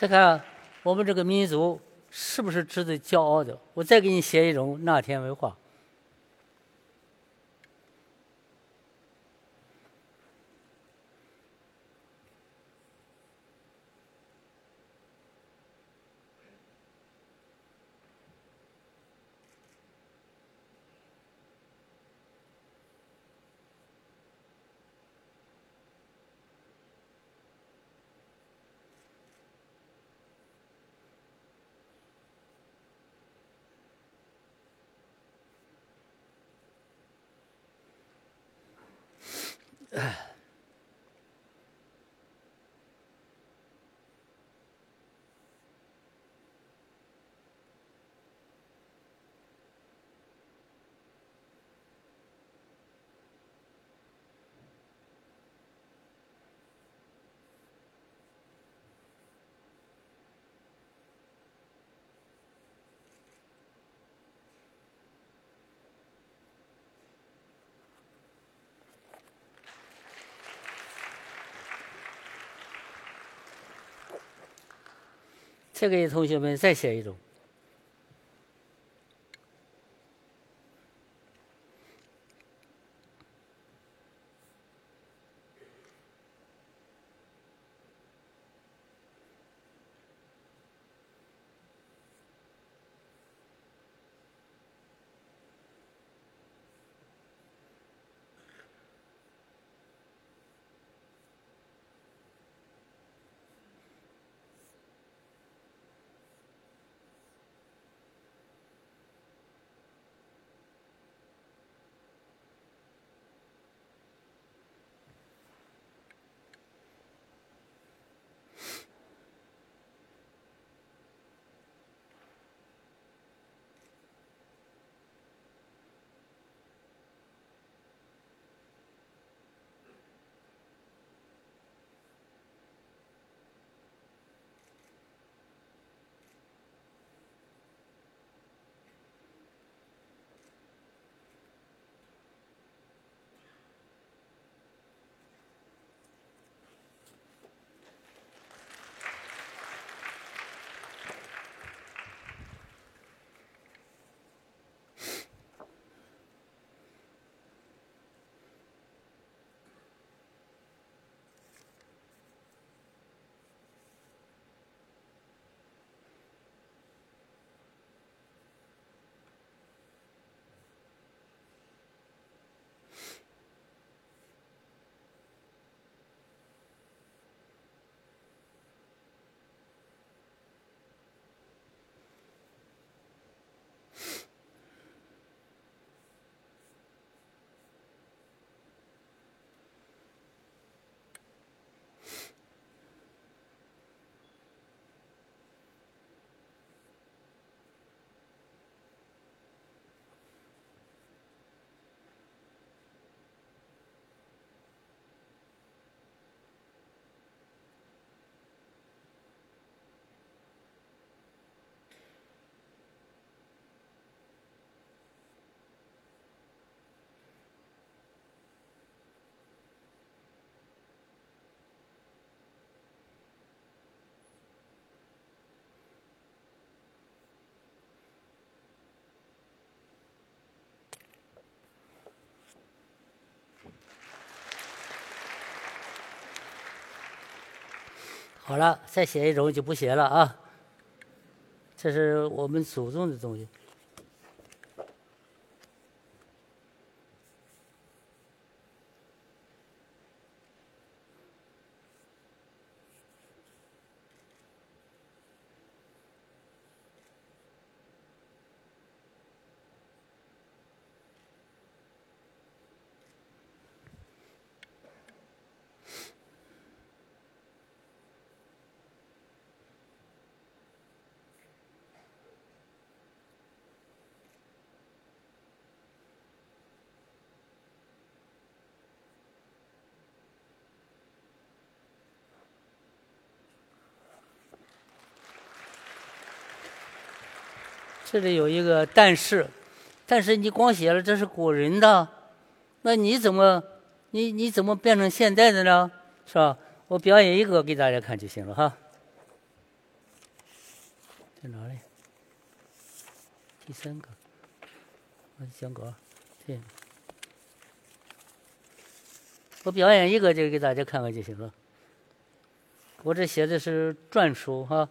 再看我们这个民族是不是值得骄傲的？我再给你写一种那天文化。再给同学们再写一种。好了，再写一种就不写了啊。这是我们祖宗的东西。这里有一个但是，但是你光写了这是古人的，那你怎么你你怎么变成现代的呢？是吧？我表演一个给大家看就行了哈。在哪里？第三个，我讲稿，对。我表演一个就给大家看看就行了。我这写的是篆书哈。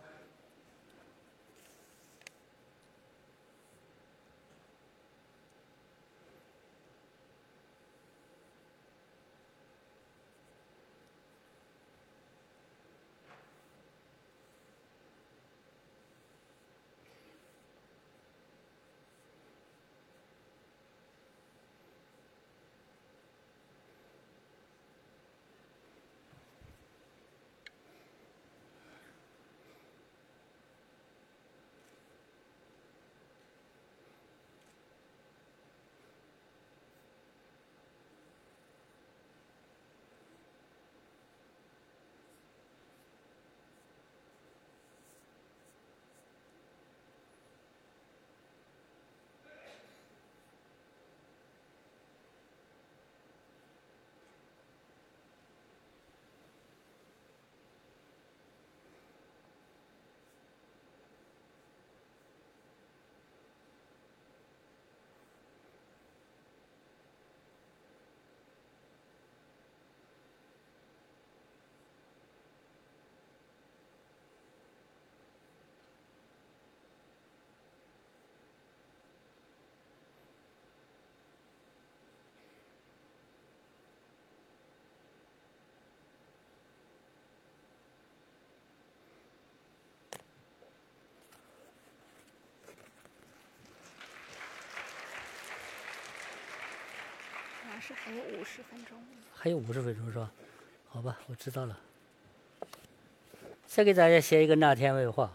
是还有五十分钟，还有五十分钟是吧？好吧，我知道了。再给大家写一个那天问话。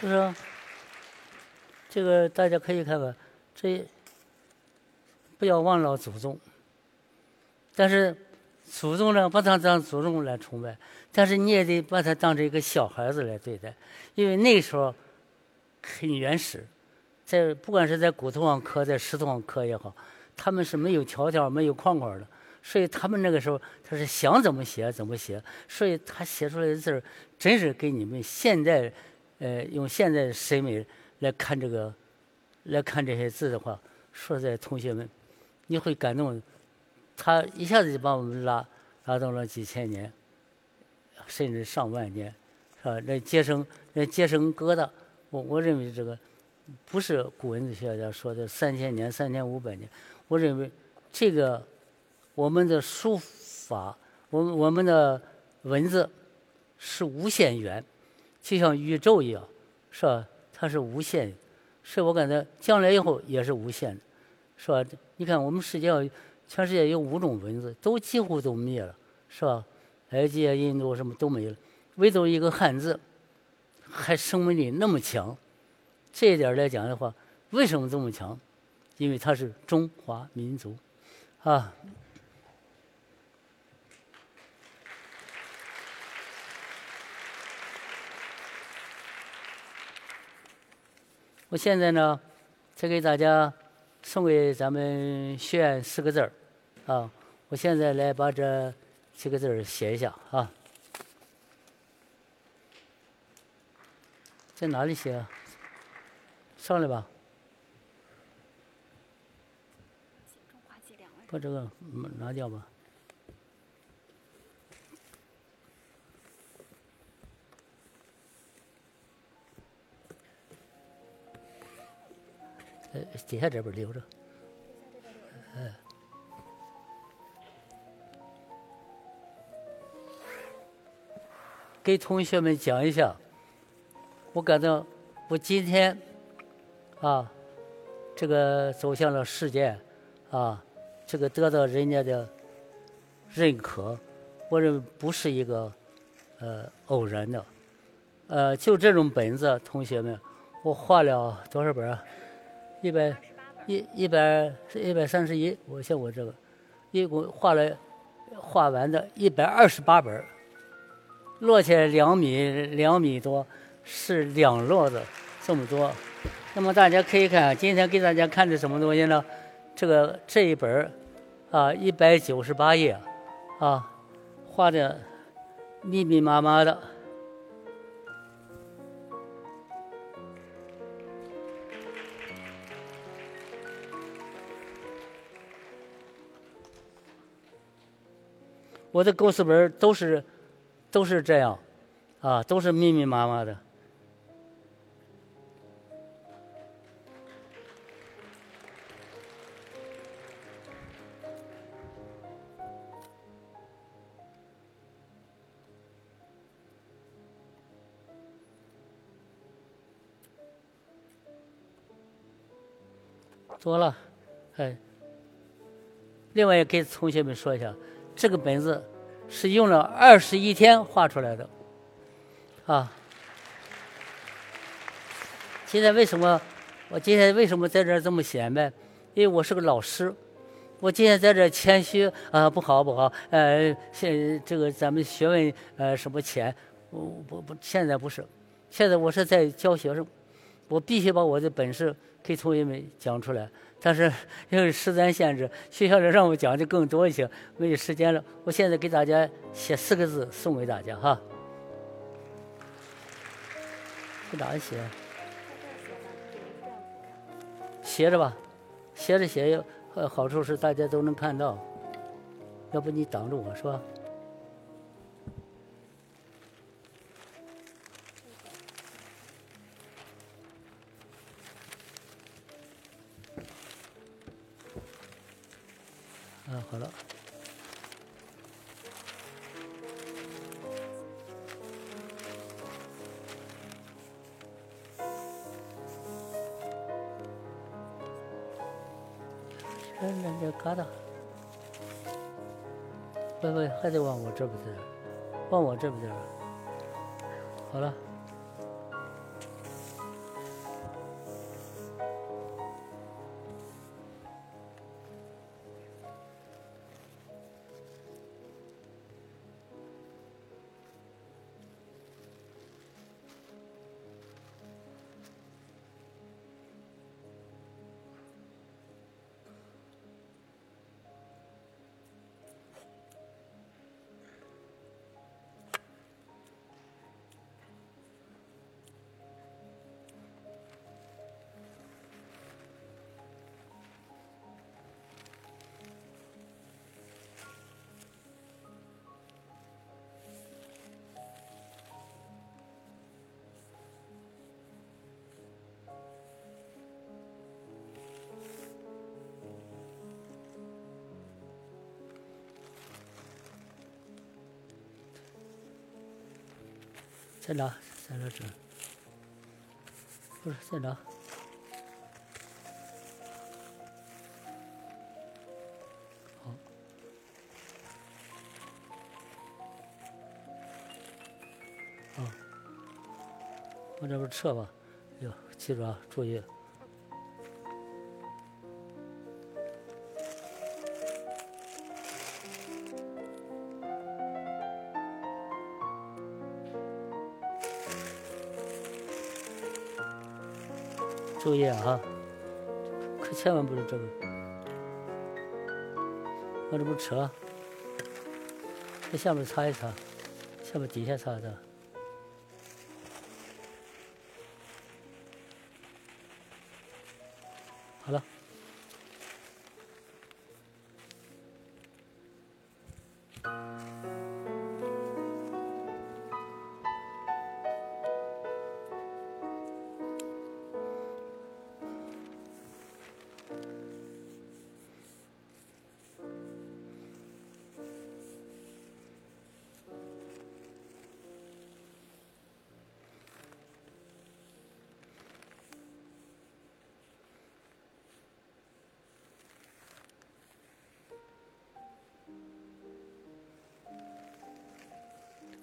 就是，这个大家可以看看，这不要忘了祖宗。但是祖宗呢，把他当祖宗来崇拜，但是你也得把他当成一个小孩子来对待，因为那时候很原始，在不管是在骨头上刻，在石头上刻也好，他们是没有条条、没有框框的，所以他们那个时候他是想怎么写怎么写，所以他写出来的字儿，真是给你们现在，呃，用现在的审美来看这个，来看这些字的话，说实在，同学们，你会感动。他一下子就把我们拉拉到了几千年，甚至上万年，是吧？那结成那结成疙瘩，我我认为这个不是古文字学家说的三千年、三千五百年。我认为这个我们的书法，我们我们的文字是无限远，就像宇宙一样，是吧？它是无限，是我感觉将来以后也是无限的，是吧？你看我们世界上。全世界有五种文字，都几乎都灭了，是吧？埃及啊、印度什么都没了，唯独一个汉字还生命力那么强。这一点来讲的话，为什么这么强？因为它是中华民族，啊。我现在呢，再给大家送给咱们学院四个字儿。啊，我现在来把这几个字儿写一下啊，在哪里写？啊上来吧。把这个拿掉吧。呃，底下这边留着。嗯。给同学们讲一下，我感到我今天啊，这个走向了世界啊，这个得到人家的认可，我认为不是一个呃偶然的，呃，就这种本子，同学们，我画了多少本啊？一百一一百是一百三十一，我像我这个，一共画了画完的一百二十八本。落下两米两米多，是两摞的这么多。那么大家可以看，今天给大家看的什么东西呢？这个这一本儿啊，一百九十八页啊，画的密密麻麻的。我的构思本都是。都是这样，啊，都是密密麻麻的。多了，哎。另外，也给同学们说一下，这个本子。是用了二十一天画出来的，啊！现在为什么我今天为什么在这儿这么显摆？因为我是个老师，我今天在这儿谦虚啊，不好不好，呃，现这个咱们学问呃什么浅，我不不，现在不是，现在我是在教学生，我必须把我的本事给同学们讲出来。但是因为时间限制，学校里让我讲的更多一些，没有时间了。我现在给大家写四个字送给大家哈。在哪写？写着吧，写着写，好处是大家都能看到。要不你挡着我是吧？了。哎，那这疙瘩，不不，还得往我这边点往我这边点好了。再拿，再拿纸，不是再拿。好，好，往这边撤吧。哟，记住啊，注意。注意啊！可千万不能这个。我这不扯，在下面擦一擦，下面底下擦一擦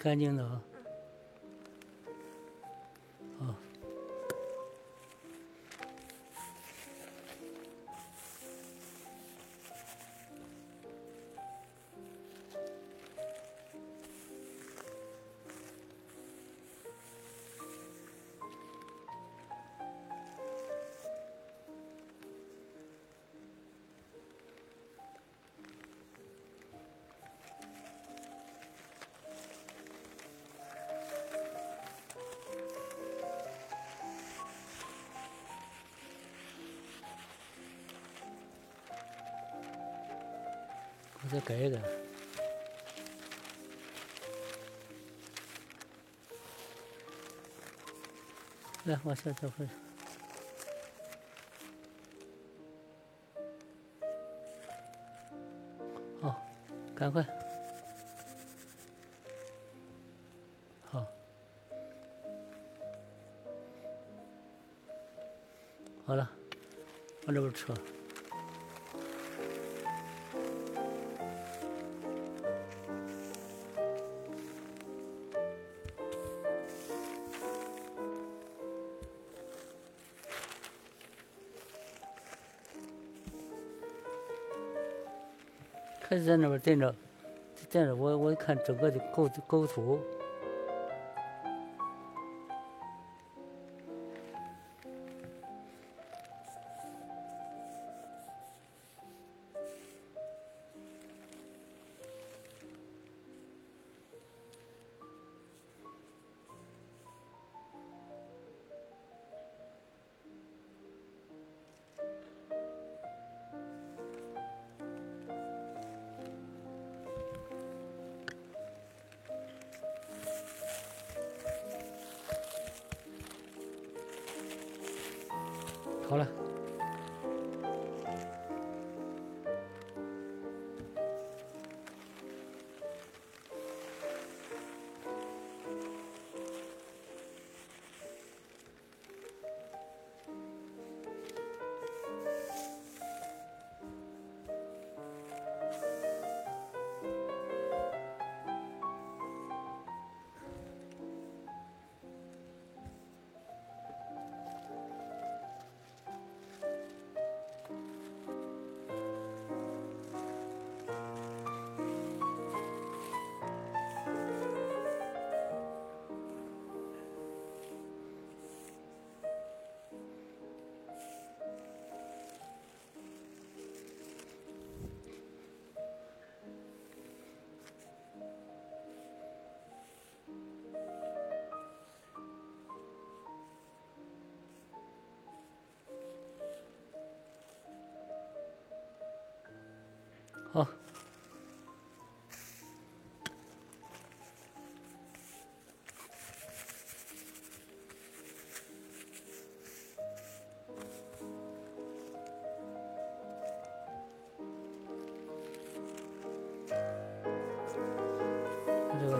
干净的再改一改。来，往下再回。好，赶快。好。好了，往这边撤。还是在那边盯着，盯着我，我一看整个的构构图。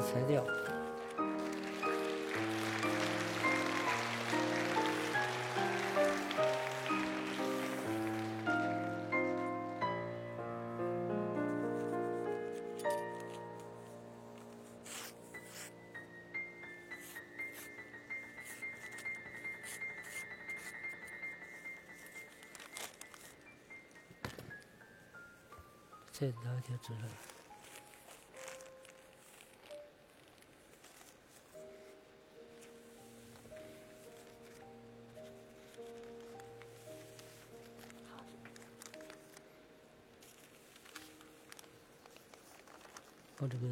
拆掉这拿就知道了我这个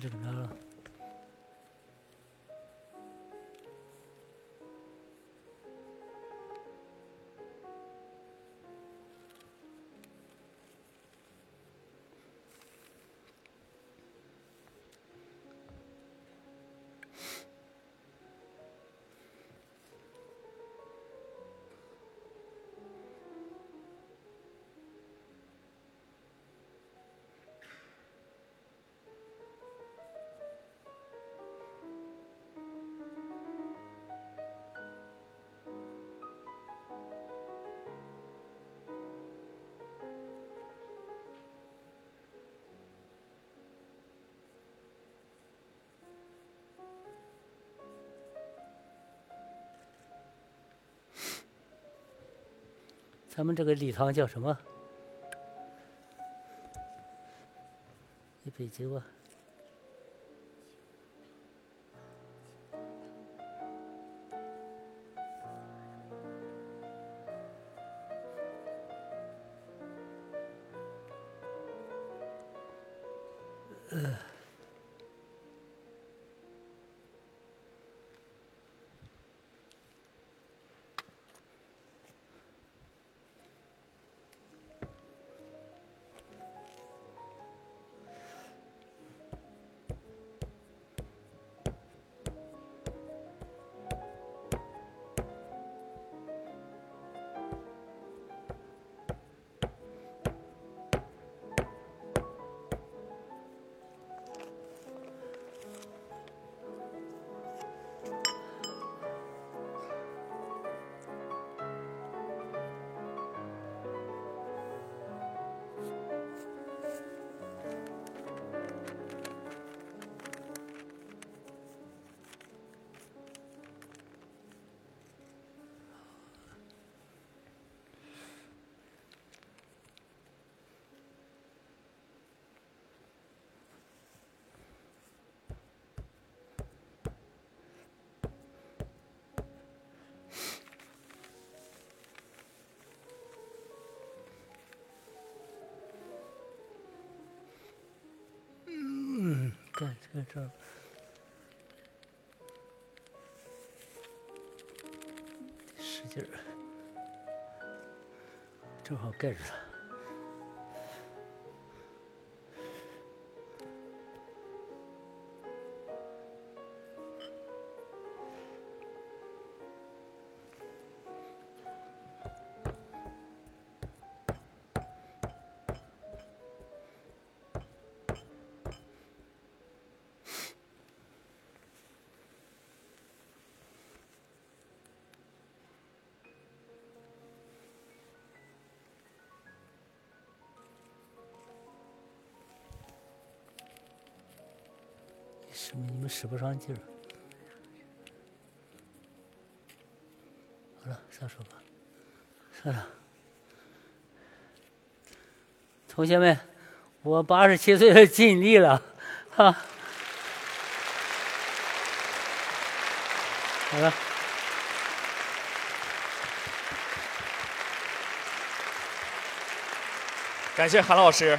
这怎么着了？咱们这个礼堂叫什么？一百九啊。盖这个事儿，使劲儿。正好盖住它。使不上劲儿。好了，上手吧。算了，同学们，我八十七岁了，尽力了，哈。好了。感谢韩老师。